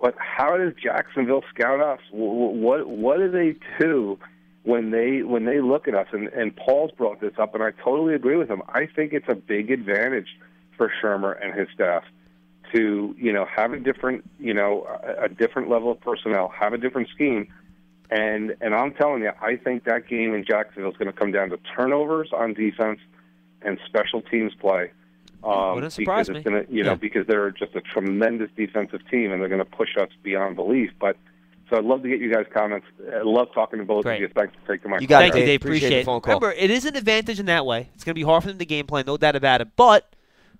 but how does Jacksonville scout us? Wh- wh- what what do they do when they when they look at us? And and Paul's brought this up and I totally agree with him. I think it's a big advantage for Shurmur and his staff to you know have a different you know a, a different level of personnel, have a different scheme, and and I'm telling you, I think that game in Jacksonville is going to come down to turnovers on defense and special teams play. Um, Wouldn't surprise because it's me. Gonna, you know, Yeah. because they're just a tremendous defensive team, and they're going to push us beyond belief. But so I'd love to get you guys' comments. I love talking to both Great. of you. Thanks for taking my You got Thank it, you, Dave. Dave. Appreciate Appreciate the phone it. call. Remember, it is an advantage in that way. It's going to be hard for them to game plan, no doubt about it. But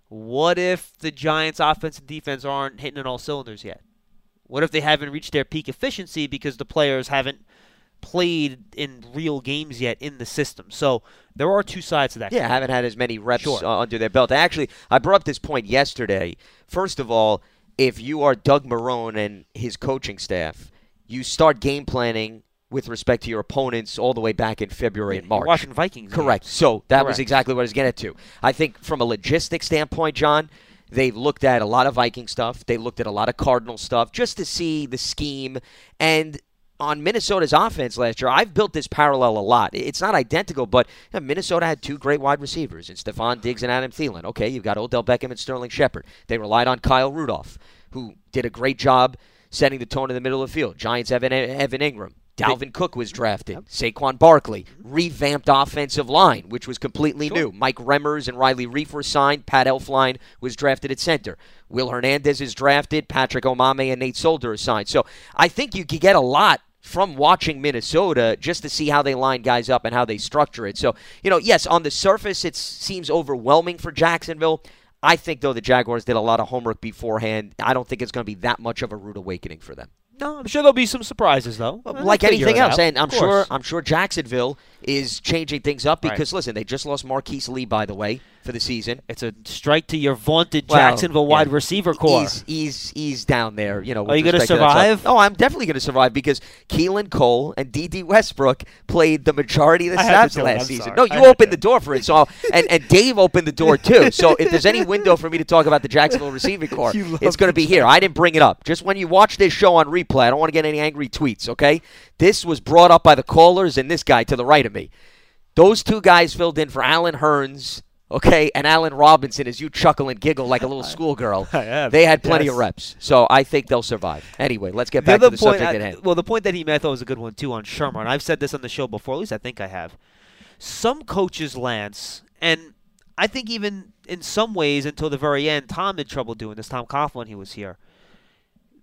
what if the Giants' offense and defense aren't hitting on all cylinders yet? What if they haven't reached their peak efficiency because the players haven't played in real games yet in the system? So there are two sides to that. Yeah, haven't had as many reps Sure. under their belt. Actually, I brought up this point yesterday. First of all, if you are Doug Marrone and his coaching staff, you start game planning with respect to your opponents all the way back in February and March. Washington Vikings. games. Correct. So that was exactly what I was getting to. I think from a logistic standpoint, John, they've looked at a lot of Viking stuff. They looked at a lot of Cardinal stuff just to see the scheme. And on Minnesota's offense last year, I've built this parallel a lot. It's not identical, but you know, Minnesota had two great wide receivers in Stefon Diggs and Adam Thielen. Okay, you've got Odell Beckham and Sterling Shepard. They relied on Kyle Rudolph, who did a great job setting the tone in the middle of the field. Giants Evan, Evan Engram. Dalvin Cook was drafted. Saquon Barkley. Revamped offensive line, which was completely new. Mike Remmers and Riley Reiff were signed. Pat Elflein was drafted at center. Will Hernandez is drafted. Patrick Omameh and Nate Solder are signed. So I think you could get a lot from watching Minnesota just to see how they line guys up and how they structure it. So, you know, yes, on the surface it seems overwhelming for Jacksonville. I think though the Jaguars did a lot of homework beforehand. I don't think it's going to be that much of a rude awakening for them. No, I'm sure there'll be some surprises though. They'll like anything else, out. and I'm sure. I'm sure Jacksonville is changing things up Right. because listen, they just lost Marquise Lee by the way for the season. it's a strike to your vaunted Well, Jacksonville wide yeah. receiver core. He's, he's he's down there, you know. Are you going gonna survive? Oh, I'm definitely going to survive because Keelan Cole and Dede Westbrook played the majority of the I snaps last I'm season. sorry. No, you opened to. the door for it. So, and and Dave opened the door too. So, if there's any window for me to talk about the Jacksonville <laughs> receiving core, it's going to be here. I didn't bring it up. Just when you watch this show on replay, I don't want to get any angry tweets. Okay, this was brought up by the callers and this guy to the right of me. Those two guys filled in for Allen Hurns, okay, and Allen Robinson as you chuckle and giggle like a little <laughs> schoolgirl. <laughs> They had plenty yes. of reps. So I think they'll survive. Anyway, let's get back other to the point, subject at hand. well, the point that he made I thought was a good one too on Shurmur, and I've said this on the show before. At least I think I have. Some coaches, Lance, and I think even in some ways until the very end, Tom had trouble doing this. Tom Coughlin, when he was here,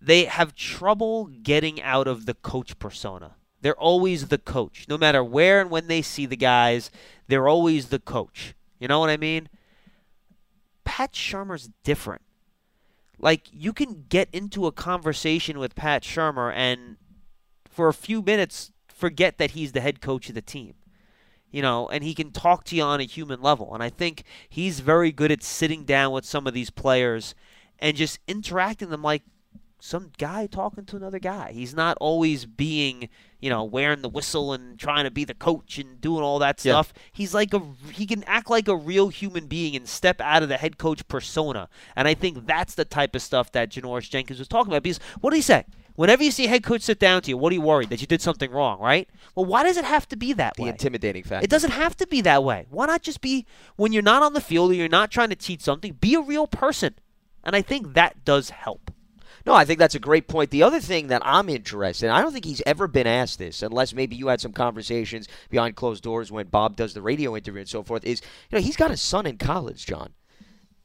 they have trouble getting out of the coach persona. They're always the coach, no matter where and when they see the guys. They're always the coach. You know what I mean? Pat Shurmur's different like you can get into a conversation with Pat Shurmur and for a few minutes forget that he's the head coach of the team. You know, and he can talk to you on a human level. And I think he's very good at sitting down with some of these players and just interacting them like some guy talking to another guy. He's not always being, you know, wearing the whistle and trying to be the coach and doing all that Yeah. stuff. He's like a he can act like a real human being and step out of the head coach persona. And I think that's the type of stuff that Janoris Jenkins was talking about. Because what did he say? Whenever you see a head coach sit down to you, what are you worried that you did something wrong, right? Well, why does it have to be that the way? The intimidating factor. It doesn't have to be that way. Why not just be when you're not on the field or you're not trying to teach something, be a real person. And I think that does help. No, I think that's a great point. The other thing that I'm interested in, I don't think he's ever been asked this, unless maybe you had some conversations behind closed doors when Bob does the radio interview and so forth, is, you know, he's got a son in college, John.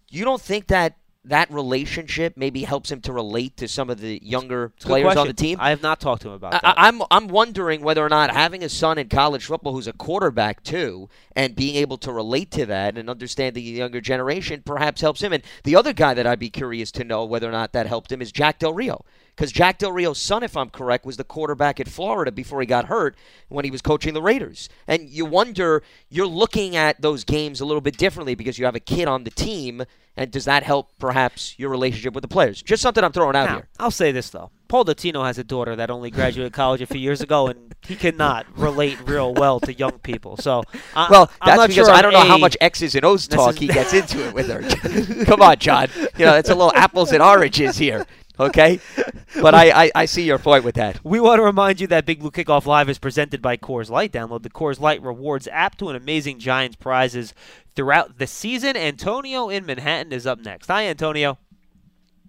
You don't think that that relationship maybe helps him to relate to some of the younger It's players on the team? I have not talked to him about that. I- I'm I'm wondering whether or not having a son in college football who's a quarterback too, and being able to relate to that and understand the younger generation perhaps helps him. And the other guy that I'd be curious to know whether or not that helped him is Jack Del Rio, because Jack Del Rio's son, if I'm correct, was the quarterback at Florida before he got hurt when he was coaching the Raiders. And you wonder, you're looking at those games a little bit differently because you have a kid on the team. And does that help perhaps your relationship with the players? Just something I'm throwing out Now, here. I'll say this though. Paul Dottino has a daughter that only graduated <laughs> college a few years ago, and he cannot relate real well to young people. So, I, Well, I'm that's not because sure I don't I'm know how much X's and O's talk he <laughs> gets into it with her. <laughs> Come on, John. You know, it's a little apples and oranges here. Okay, <laughs> but I, I, I see your point with that. We want to remind you that Big Blue Kickoff Live is presented by Coors Light. Download the Coors Light Rewards app to an amazing Giants prizes throughout the season. Antonio in Manhattan is up next. Hi, Antonio.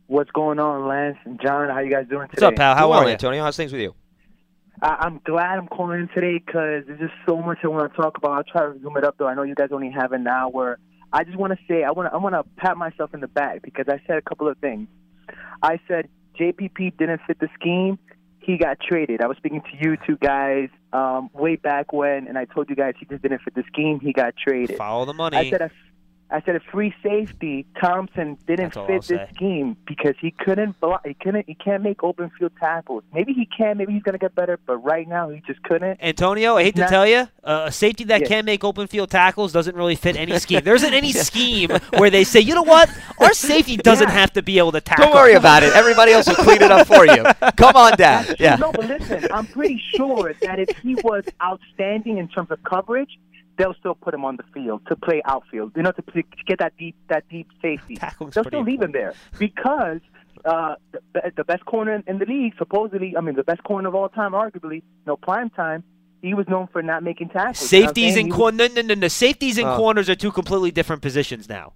What's going on, Lance and John? How you guys doing today? What's up, pal? How well, are you? Antonio? How's things with you? I- I'm glad I'm calling in today because there's just so much I want to talk about. I'll try to zoom it up though. I know you guys only have an hour. I just want to say I want to I want to pat myself in the back because I said a couple of things. I said JPP didn't fit the scheme. He got traded. I was speaking to you two guys um, way back when, and I told you guys he just didn't fit the scheme. He got traded. Follow the money. I said I, I said a free safety. Thompson didn't That's fit I'll this say. scheme because he couldn't block. He couldn't. He can't make open field tackles. Maybe he can. Maybe he's gonna get better. But right now, he just couldn't. Antonio, I hate to tell you, uh, a safety that Yeah. can't make open field tackles doesn't really fit any scheme. There isn't any <laughs> scheme where they say, you know what, our safety <laughs> doesn't Yeah. have to be able to tackle. Don't worry about it. Everybody else will clean it up for you. Come on Dad. Yeah. No, but listen, I'm pretty sure that if he was outstanding in terms of coverage, they'll still put him on the field to play outfield. You know, to, to get that deep that deep safety. <laughs> Tackling's they'll still leave him there because uh, the, the best corner in the league, supposedly, I mean, the best corner of all time, arguably, no prime time. He was known for not making tackles. you know what Safeties and He cor- no, no, no, no. Safeties and Oh. corners are two completely different positions now.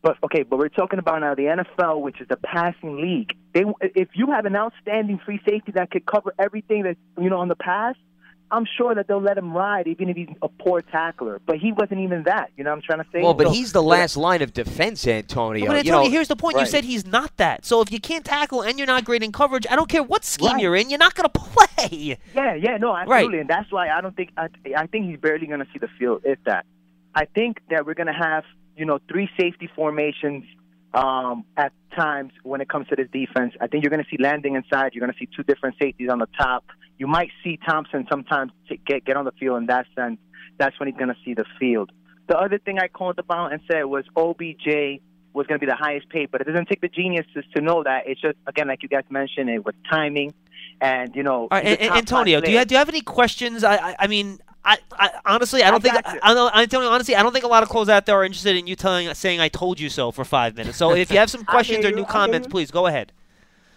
But okay, but we're talking about now the NFL, which is the passing league. They, if you have an outstanding free safety that could cover everything that you know on the pass, I'm sure that they'll let him ride, even if he's a poor tackler. But he wasn't even that. You know what I'm trying to say? Well, but So- he's the last line of defense, Antonio. But you Antonio, know, here's the point. You said he's not that. So if you can't tackle and you're not great in coverage, I don't care what scheme Right. you're in, you're not going to play. Yeah, yeah, no, absolutely, and that's why I don't think I, I think he's barely going to see the field, if that. I think that we're going to have you know three safety formations um, at times when it comes to this defense. I think you're going to see Landon inside. You're going to see two different safeties on the top. You might see Thompson sometimes get get on the field in that sense. That's when he's going to see the field. The other thing I called about and said was OBJ was going to be the highest paid, but it doesn't take the geniuses to know that. It's just again, like you guys mentioned, it was timing, and you know. Right, and, a and- top Antonio, do you have, do you have any questions? I I, I mean, I, I honestly, I don't I think you. I, don't, Antonio. Honestly, I don't think a lot of calls out there are interested in you telling saying I told you so for five minutes. So if you have some <laughs> questions or new comments, please go ahead.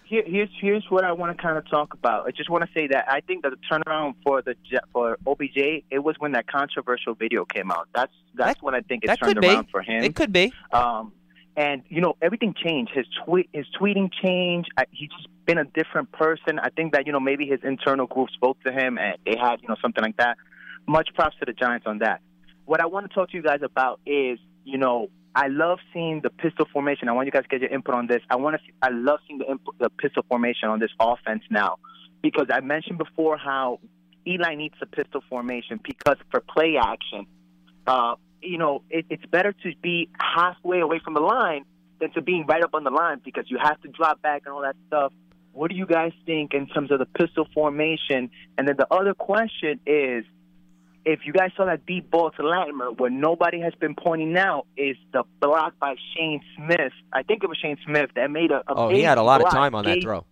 Here, here's here's what I want to kind of talk about. I just want to say that I think that the turnaround for the for OBJ it was when that controversial video came out. That's that's That- when I think it turned could be. around for him. It could be. Um, and you know everything changed. His tweet, his tweeting changed. I, he's just been a different person. I think that you know maybe his internal group spoke to him and they had you know something like that. Much props to the Giants on that. What I want to talk to you guys about is you know I love seeing the pistol formation. I want you guys to get your input on this. I want to. See, I love seeing the the pistol formation on this offense now because I mentioned before how Eli needs the pistol formation because for play action, uh, you know, it, it's better to be halfway away from the line than to being right up on the line because you have to drop back and all that stuff. What do you guys think in terms of the pistol formation? And then the other question is, if you guys saw that deep ball to Latimer, what nobody has been pointing out is the block by Shane Smith. I think it was Shane Smith that made a. a oh, he had a lot of time on that throw.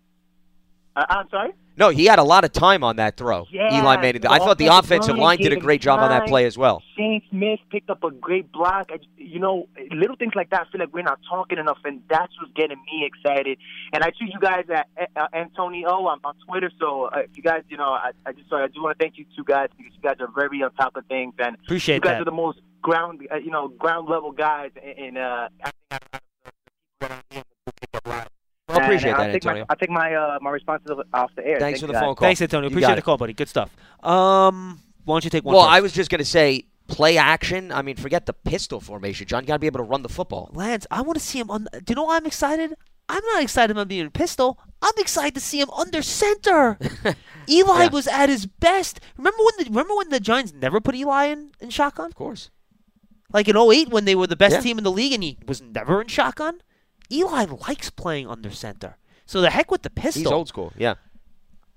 Uh, I'm sorry. No, he had a lot of time on that throw. Yeah, Eli made it. I thought the offensive line did a great job on that play as well. Shane Smith picked up a great block. I, you know, little things like that. I feel like we're not talking enough, and that's what's getting me excited. And I see you guys at uh, Antonio on, on Twitter. So uh, you guys, you know, I, I just sorry, I do want to thank you two guys because you guys are very on top of things, and appreciate you guys that. are the most ground, uh, you know, ground level guys in. in uh, Well, appreciate And that, I'll Antonio. My, I'll take my uh, my responses off the air. Thanks Thank for the guys. phone call. Thanks, Antonio. Appreciate the call, buddy. Good stuff. Um, why don't you take one? Well, first? I was just going to say play action. I mean, forget the pistol formation. John, you got to be able to run the football. Lance, I want to see him on. Do you know why I'm excited? I'm not excited about being in pistol. I'm excited to see him under center. <laughs> Eli Yeah. was at his best. Remember when the remember when the Giants never put Eli in, in shotgun? Of course. Like in 08 when they were the best Yeah. team in the league and he was never in shotgun? Eli likes playing under center. So the heck with the pistol. He's old school. Yeah.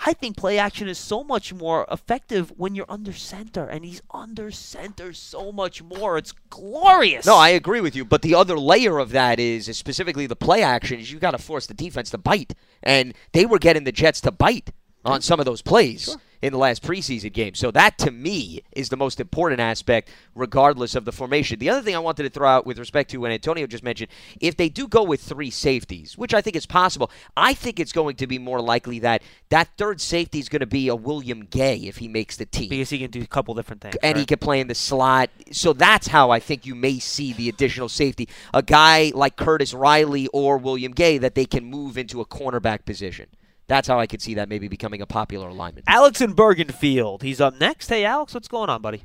I think play action is so much more effective when you're under center, and he's under center so much more. It's glorious. No, I agree with you. But the other layer of that is, is specifically the play action, is you got to force the defense to bite. And they were getting the Jets to bite on some of those plays in the last preseason game. So that, to me, is the most important aspect, regardless of the formation. The other thing I wanted to throw out with respect to what Antonio just mentioned, if they do go with three safeties, which I think is possible, I think it's going to be more likely that that third safety is going to be a William Gay if he makes the team because he can do a couple different things. and he right? can play in the slot. So that's how I think you may see the additional safety. A guy like Curtis Riley or William Gay that they can move into a cornerback position. That's how I could see that maybe becoming a popular alignment. Alex in Bergenfield. He's up next. Hey, Alex, what's going on, buddy?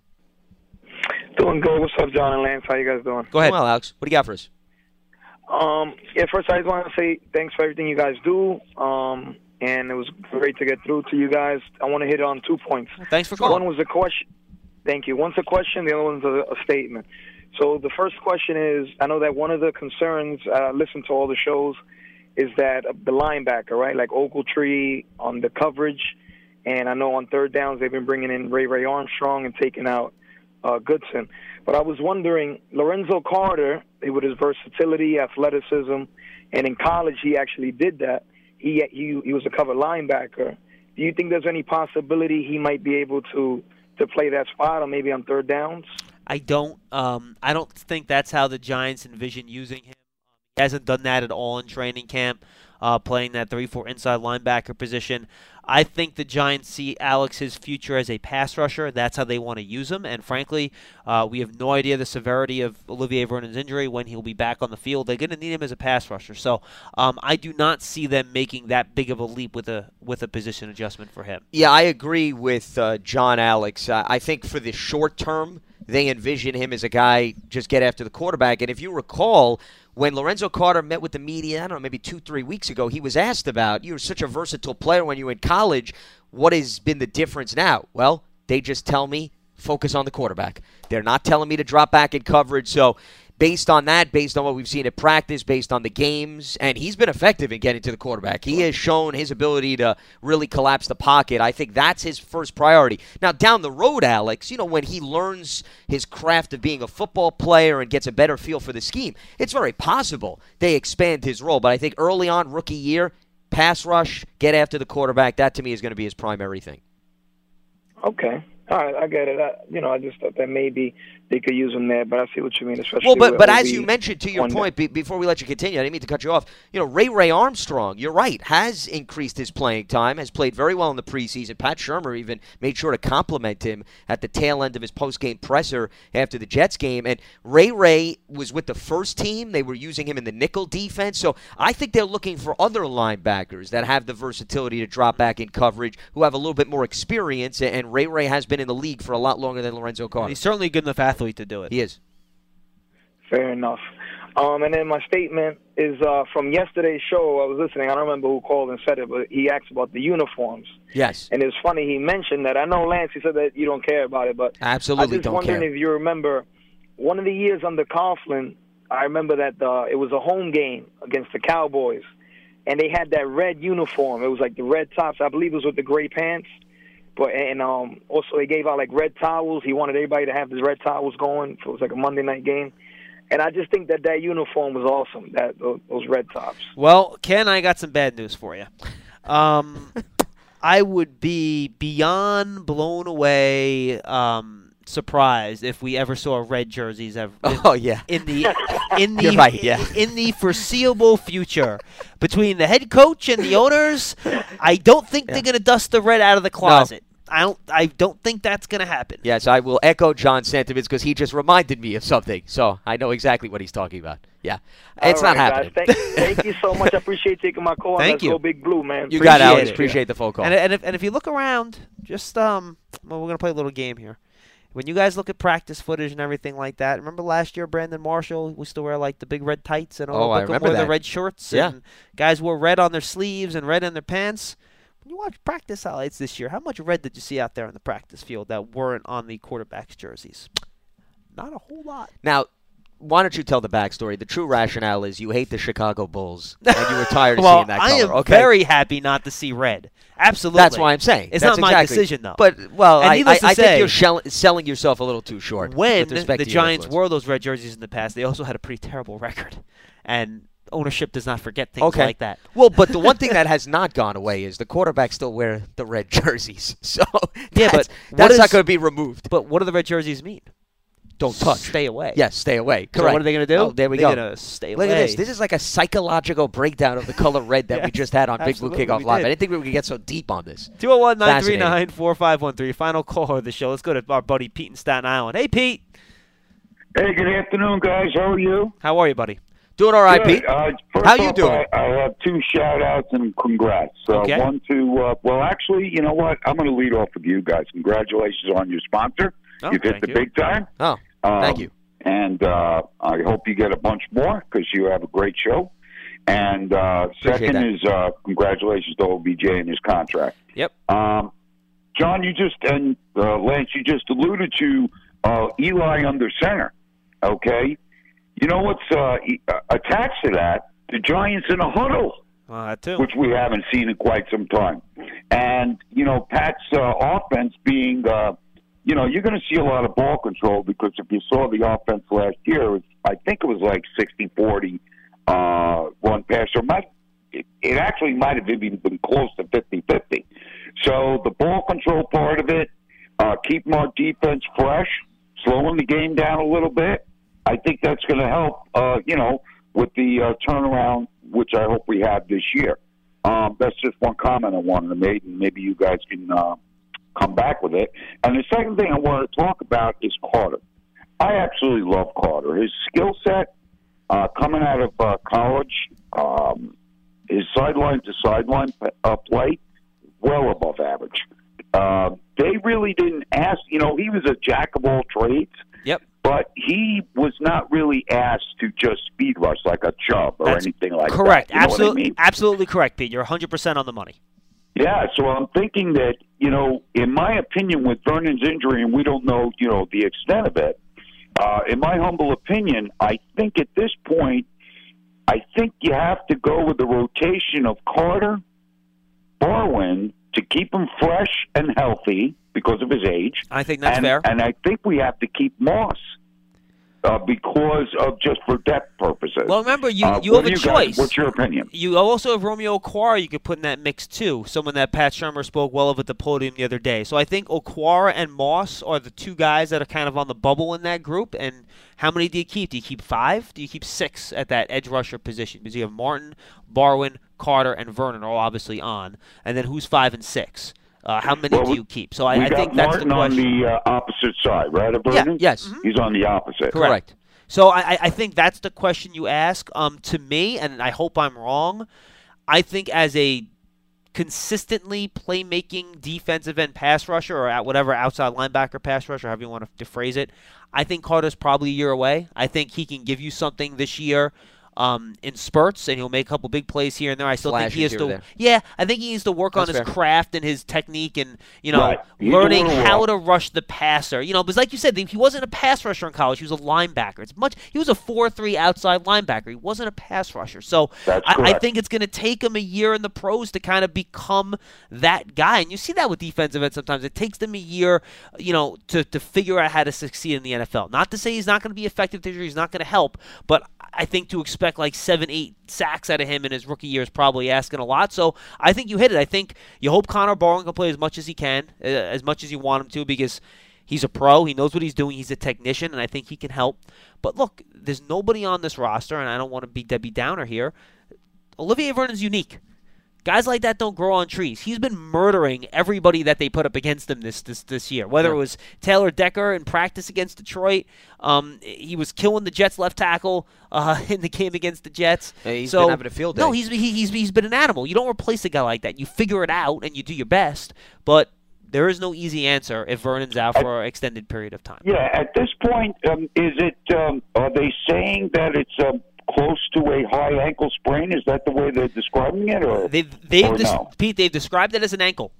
Doing good. What's up, John and Lance? How you guys doing? Go ahead. Well, Alex, what do you got for us? Um, yeah, first I just want to say thanks for everything you guys do. Um, and it was great to get through to you guys. I want to hit on two points. Thanks for calling. One was a question. Thank you. One's a question. The other one's a, a statement. So the first question is, I know that one of the concerns, uh, listen to all the shows, is that the linebacker, right? Like Ogletree on the coverage, and I know on third downs they've been bringing in Ray Ray Armstrong and taking out uh, Goodson. But I was wondering, Lorenzo Carter, with his versatility, athleticism, and in college he actually did that. He he he was a cover linebacker. Do you think there's any possibility he might be able to to play that spot, or maybe on third downs? I don't. Um, I don't think that's how the Giants envision using him. He hasn't done that at all in training camp, uh, playing that three-four inside linebacker position. I think the Giants see Alex's future as a pass rusher. That's how they want to use him. And frankly, uh, we have no idea the severity of Olivier Vernon's injury when he'll be back on the field. They're going to need him as a pass rusher. So um, I do not see them making that big of a leap with a with a position adjustment for him. Yeah, I agree with uh, John Alex. I think for the short term, they envision him as a guy just get after the quarterback. And if you recall, when Lorenzo Carter met with the media, I don't know, maybe two, three weeks ago, he was asked about, you were such a versatile player when you were in college. What has been the difference now? Well, they just tell me focus on the quarterback. They're not telling me to drop back in coverage. So based on that, based on what we've seen at practice, based on the games, and he's been effective in getting to the quarterback. He has shown his ability to really collapse the pocket. I think that's his first priority. Now, down the road, Alex, you know, when he learns his craft of being a football player and gets a better feel for the scheme, it's very possible they expand his role. But I think early on, rookie year, pass rush, get after the quarterback, that to me is going to be his primary thing. Okay. All right, I get it. I, you know, I just thought that maybe they could use him there, but I see what you mean. Especially well, but but OB as you mentioned to your point be, before we let you continue, I didn't mean to cut you off. You know, Ray Ray Armstrong, you're right, has increased his playing time, has played very well in the preseason. Pat Shurmur even made sure to compliment him at the tail end of his post-game presser after the Jets game. And Ray Ray was with the first team; they were using him in the nickel defense. So I think they're looking for other linebackers that have the versatility to drop back in coverage, who have a little bit more experience. And Ray Ray has been in the league for a lot longer than Lorenzo Carter. He's certainly good enough athlete to do it. He is. Fair enough. Um, and then my statement is uh, from yesterday's show. I was listening. I don't remember who called and said it, but he asked about the uniforms. Yes. And it's funny he mentioned that. I know Lance. He said that you don't care about it, but Absolutely I just don't wondering care. if you remember one of the years under Coughlin. I remember that uh, it was a home game against the Cowboys, and they had that red uniform. It was like the red tops. I believe it was with the gray pants. But and um, also they gave out like red towels. He wanted everybody to have these red towels going. So it was like a Monday night game. And I just think that that uniform was awesome. That those, those red tops. Well, Ken, I got some bad news for you. Um, <laughs> I would be beyond blown away, um, surprised if we ever saw red jerseys ever in, Oh <laughs> yeah. in the <laughs> in the You're right, yeah. in the foreseeable future between the head coach and the owners. I don't think they're going to dust the red out of the closet. I don't. I don't think that's going to happen. Yes, I will echo John's sentiments because he just reminded me of something. So I know exactly what he's talking about. Yeah. It's All not happening. Guys, thank, thank you so much. I <laughs> appreciate taking my call. Thank Let's you. Go Big Blue, man. you got it, Appreciate Alex. it. Appreciate the phone call. And, and if and if you look around, just um, well, we're gonna play a little game here. When you guys look at practice footage and everything like that, remember last year Brandon Marshall we still wear like the big red tights and all Oh, I Beckham remember wore the red shorts Yeah. and guys wore red on their sleeves and red on their pants. When you watch practice highlights this year, how much red did you see out there on the practice field that weren't on the quarterbacks' jerseys? Not a whole lot. now, why don't you tell the backstory? The true rationale is you hate the Chicago Bulls <laughs> and you were tired of well, seeing that color. I am okay. very happy not to see red. Absolutely. That's why I'm saying. It's That's not my decision, though. But well, And I, I, I think say- you're shell- selling yourself a little too short. when with respect the to Giants wore those red jerseys in the past, they also had a pretty terrible record, and ownership does not forget things Okay. like that. Well, but the one <laughs> thing that has not gone away is the quarterbacks still wear the red <laughs> jerseys. So Yeah, that's, but that's not going to be removed. But what do the red jerseys mean? Don't touch. Stay away. Yes, stay away. So Correct. what are they going to do? Oh, there we They're go. going to stay Look away. at this. This is like a psychological breakdown of the color <laughs> red that we just had on Big Blue absolutely, Kickoff Live. I didn't think we would get so deep on this. 201 939 4513. Final call of the show. Let's go to our buddy Pete in Staten Island. Hey, Pete. Hey, good afternoon, guys. How are you? How are you, buddy? Doing all right, Good. Pete. Uh, first How you off, doing? I, I have two shout outs and congrats. Uh, Okay. One to, uh, well, actually, you know what? I'm going to lead off with you guys. Congratulations on your sponsor. Oh, You've hit the you. big time. Oh, Um, thank you. And uh, I hope you get a bunch more because you have a great show. And uh, second that. is uh, congratulations to OBJ and his contract. Yep. Um, John, you just and uh, Lance, you just alluded to uh, Eli under center. Okay, you know what's uh, uh, attached to that? The Giants in a huddle, that too. which we haven't seen in quite some time, and you know Pat's uh, offense being. Uh, you know, you're going to see a lot of ball control because if you saw the offense last year, I think it was like 60 40 uh, run passer. It, it actually might have even been close to 50 50. So the ball control part of it, uh, keeping our defense fresh, slowing the game down a little bit, I think that's going to help, uh, you know, with the uh, turnaround, which I hope we have this year. Um, that's just one comment I wanted to make, and maybe you guys can uh, come back with it. And the second thing I want to talk about is Carter. I absolutely love Carter. His skill set uh, coming out of uh, college, um, his sideline to sideline uh, play, well above average. Uh, they really didn't ask. You know, he was a jack of all trades. Yep. But he was not really asked to just speed rush like a Chubb or That's anything like correct. that. Know what I absolutely, mean? absolutely correct, Pete. You're 100% on the money. Yeah, so I'm thinking that, you know, in my opinion, with Vernon's injury, and we don't know, you know, the extent of it, uh, in my humble opinion, I think at this point, I think you have to go with the rotation of Carter, Barwin to keep him fresh and healthy because of his age. I think that's and, fair. And I think we have to keep Moss uh, because of just for depth purposes. Well, remember, you, Uh, you have a you guys- choice. what's your opinion? You also have Romeo Okwara you could put in that mix too. Someone that Pat Shurmur spoke well of at the podium the other day. So I think Okwara and Moss are the two guys that are kind of on the bubble in that group. And how many do you keep? Do you keep five? Do you keep six at that edge rusher position? Because you have Martin, Barwin, Carter, and Vernon are all obviously on. And then who's five and six? Uh, how many Well, do you keep? So I, we I got think that's Martin the on question. the uh, opposite side, right? Of Yeah, Vernon? yes. He's on the opposite. Correct. So I, I- I think that's the question you ask. Um, to me, and I hope I'm wrong. I think as a consistently playmaking defensive end pass rusher or at whatever outside linebacker pass rusher, however you want to phrase it, I think Carter's probably a year away. I think he can give you something this year. Um, in spurts, and he'll make a couple big plays here and there. I still think he Flashes has here to. Yeah, I think he needs to work on his fair. craft and his technique, and you know, Right. Learning how to rush the passer. You know, because like you said, he wasn't a pass rusher in college. He was a linebacker. It's much. He was a four-three outside linebacker. He wasn't a pass rusher. So I, I think it's going to take him a year in the pros to kind of become that guy. And you see that with defensive ends sometimes. It takes them a year, you know, to, to figure out how to succeed in the NFL. Not to say he's not going to be effective this year. He's not going to help, but I think to expect like seven, eight sacks out of him in his rookie year is probably asking a lot. So I think you hit it. I think you hope Connor Barwin can play as much as he can, uh, as much as you want him to, because he's a pro. He knows what he's doing. He's a technician, and I think he can help. But look, there's nobody on this roster, and I don't want to be Debbie Downer here. Olivier Vernon's unique. Guys like that don't grow on trees. He's been murdering everybody that they put up against him this this, this year. Whether it was Taylor Decker in practice against Detroit, um, he was killing the Jets left tackle uh, <laughs> in the game against the Jets. Hey, he's so, been having a field day. No, he's he, he's he's been an animal. You don't replace a guy like that. You figure it out and you do your best. But there is no easy answer if Vernon's out for an extended period of time. Yeah, at this point, um, is it? Um, are they saying that it's um, close to a high ankle sprain? Is that the way they're describing it, or They've they've or des- no? Pete they've described it as an ankle.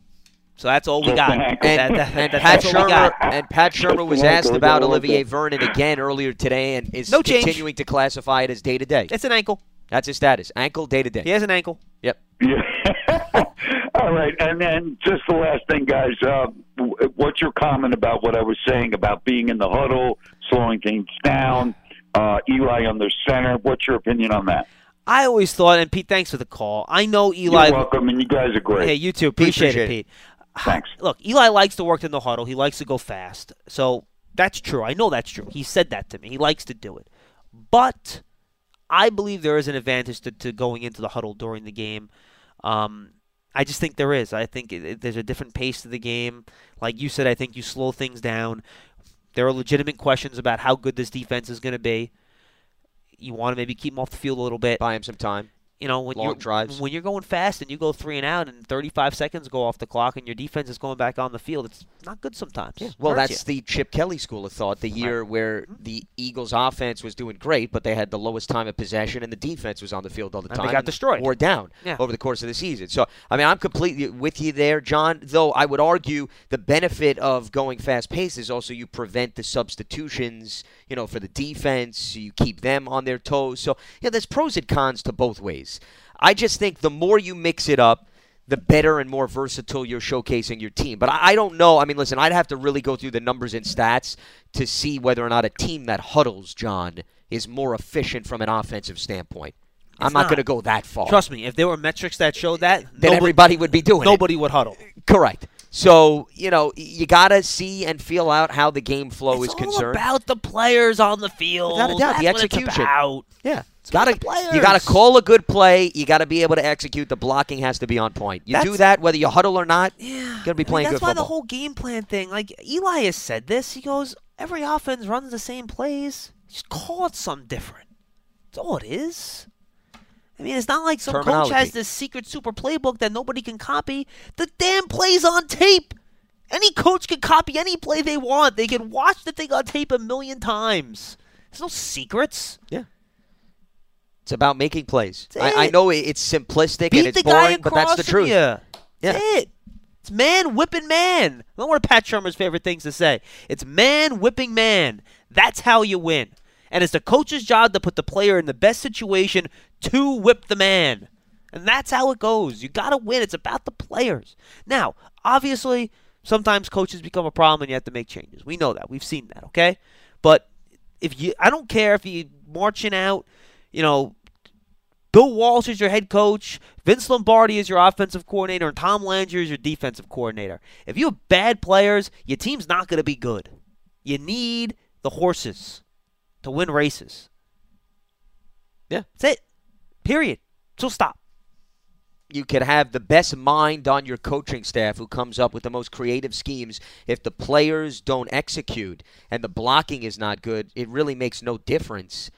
So that's all we Just got. an ankle. And, That- that- and that- Pat that's all we got. Shurmur and Pat Shurmur was asked about Olivier. Vernon again earlier today, and is No change. continuing to classify it as day to day. It's an ankle. That's his status: ankle, day to day. He has an ankle. Yep. Yeah. <laughs> All right, and then just the last thing, guys. Uh, what's your comment about what I was saying about being in the huddle, slowing things down? Uh, Eli under center. What's your opinion on that? I always thought, and Pete, thanks for the call. I know Eli. You're welcome, and you guys are great. Hey, you too. Appreciate, appreciate it, it. Pete. <sighs> Thanks. Look, Eli likes to work in the huddle. He likes to go fast. So that's true. I know that's true. He said that to me. He likes to do it. But I believe there is an advantage to, to going into the huddle during the game. Um, I just think there is. I think it, it- there's a different pace to the game. Like you said, I think you slow things down. There are legitimate questions about how good this defense is going to be. You want to maybe keep them off the field a little bit. Buy him some time. You know, when Long you're drives. when you're going fast and you go three and out, and 35 seconds go off the clock, and your defense is going back on the field, it's not good sometimes. Yeah. Well, that's you. the Chip Kelly school of thought. The year where mm-hmm. the Eagles' offense was doing great, but they had the lowest time of possession, and the defense was on the field all the And they got destroyed. Or down Yeah. over the course of the season. So, I mean, I'm completely with you there, John. Though I would argue the benefit of going fast pace is also you prevent the substitutions. You know, for the defense, you keep them on their toes. So, yeah, there's pros and cons to both ways. I just think the more you mix it up, the better and more versatile you're showcasing your team. But I, I don't know. I mean, listen, I'd have to really go through the numbers and stats to see whether or not a team that huddles, John, is more efficient from an offensive standpoint. I'm not, not. going to go that far. Trust me, if there were metrics that showed that, then nobody, everybody would be doing it. nobody would huddle. Correct. So you know you got to see and feel out how the game flow it's is concerned. about the players on the field. Without a doubt, the That's it's execution. yeah, It's got you got to call a good play. You got to be able to execute. The blocking has to be on point. You do that whether you huddle or not. Yeah, You're gonna be I mean, playing that's why football. the whole game plan thing. Like Eli has said this. He goes, every offense runs the same plays. Just call it something different. That's all it is. I mean, it's not like some coach has this secret super playbook that nobody can copy. The damn play's on tape. Any coach can copy any play they want. They can watch the thing on tape a million times. There's no secrets. It's about making plays. I, I know it's simplistic Beat and it's boring, but that's the truth. you. Yeah. That's it. It's man whipping man. One of Pat Shurmur's favorite things to say. It's man whipping man. That's how you win. And it's the coach's job to put the player in the best situation to whip the man. And that's how it goes. You got to win. It's about the players. Now, obviously, sometimes coaches become a problem and you have to make changes. We know that. We've seen that, okay? But if you I don't care if you marching out, you know, Bill Walsh is your head coach, Vince Lombardi is your offensive coordinator, and Tom Landry is your defensive coordinator. If you have bad players, your team's not going to be good. You need the horses to win races. Yeah. That's it. Period. So stop. you could have the best mind on your coaching staff who comes up with the most creative schemes. If the players don't execute and the blocking is not good, it really makes no difference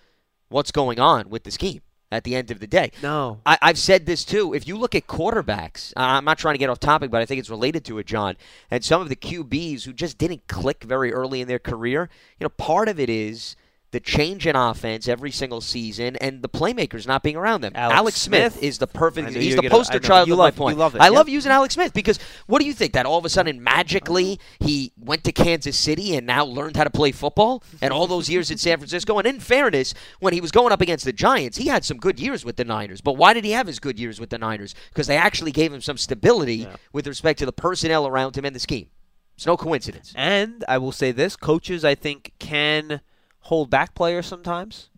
what's going on with the scheme at the end of the day. No. I, I've said this too. If you look at quarterbacks, I'm not trying to get off topic, but I think it's related to it, John. And some of the QBs who just didn't click very early in their career, you know, part of it is the change in offense every single season and the playmakers not being around them. Alex Smith, Smith. is the perfect. He's the were gonna- poster child You of love- my point. love I yep. love using Alex Smith because what do you think that all of a sudden magically he went to Kansas City and now learned how to play football and all those years in San Francisco? And in fairness, when he was going up against the Giants, he had some good years with the Niners. But why did he have his good years with the Niners? Because they actually gave him some stability with respect to the personnel around him and the scheme. It's no coincidence. And I will say this coaches, I think, can hold back players sometimes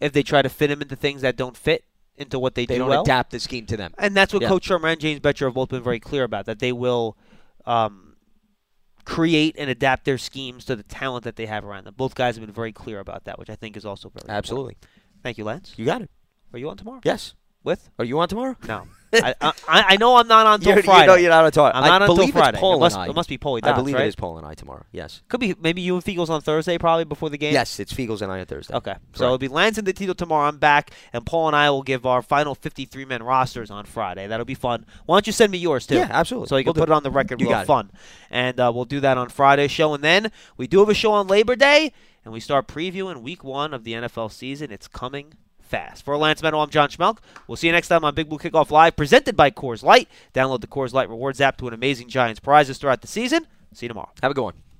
if they try to fit them into things that don't fit into what they, They do don't well. adapt the scheme to them. And that's what Yeah. Coach Shurmur and James Bettcher have both been very clear about that they will um, create and adapt their schemes to the talent that they have around them. Both guys have been very clear about that, which I think is also very important. Absolutely. Thank you, Lance. You got it. Are you on tomorrow? Yes. With? Are you on tomorrow? No. <laughs> I, I, I know I'm not on until You're- Friday. You know you're not on tomorrow. I'm I not until believe Friday. Paul it must, and I. It must be Paulie I believe right? it is Paul and I tomorrow. Yes. Could be maybe you and Fiegels on Thursday, probably before the game. Yes, it's Fiegels and I on Thursday. Okay, so it'll be Lance and Tito tomorrow. I'm back, and Paul and I will give our final 53 man rosters on Friday. That'll be fun. Why don't you send me yours too? Yeah, absolutely. So you can We'll put it. it on the record. You real got it. fun, and uh, we'll do that on Friday's show. And then we do have a show on Labor Day, and we start previewing Week One of the NFL season. It's coming fast. For Lance Medow, I'm John Schmeelk. We'll see you next time on Big Blue Kickoff Live, presented by Coors Light. Download the Coors Light Rewards app to win amazing Giants prizes throughout the season. See you tomorrow. Have a good one.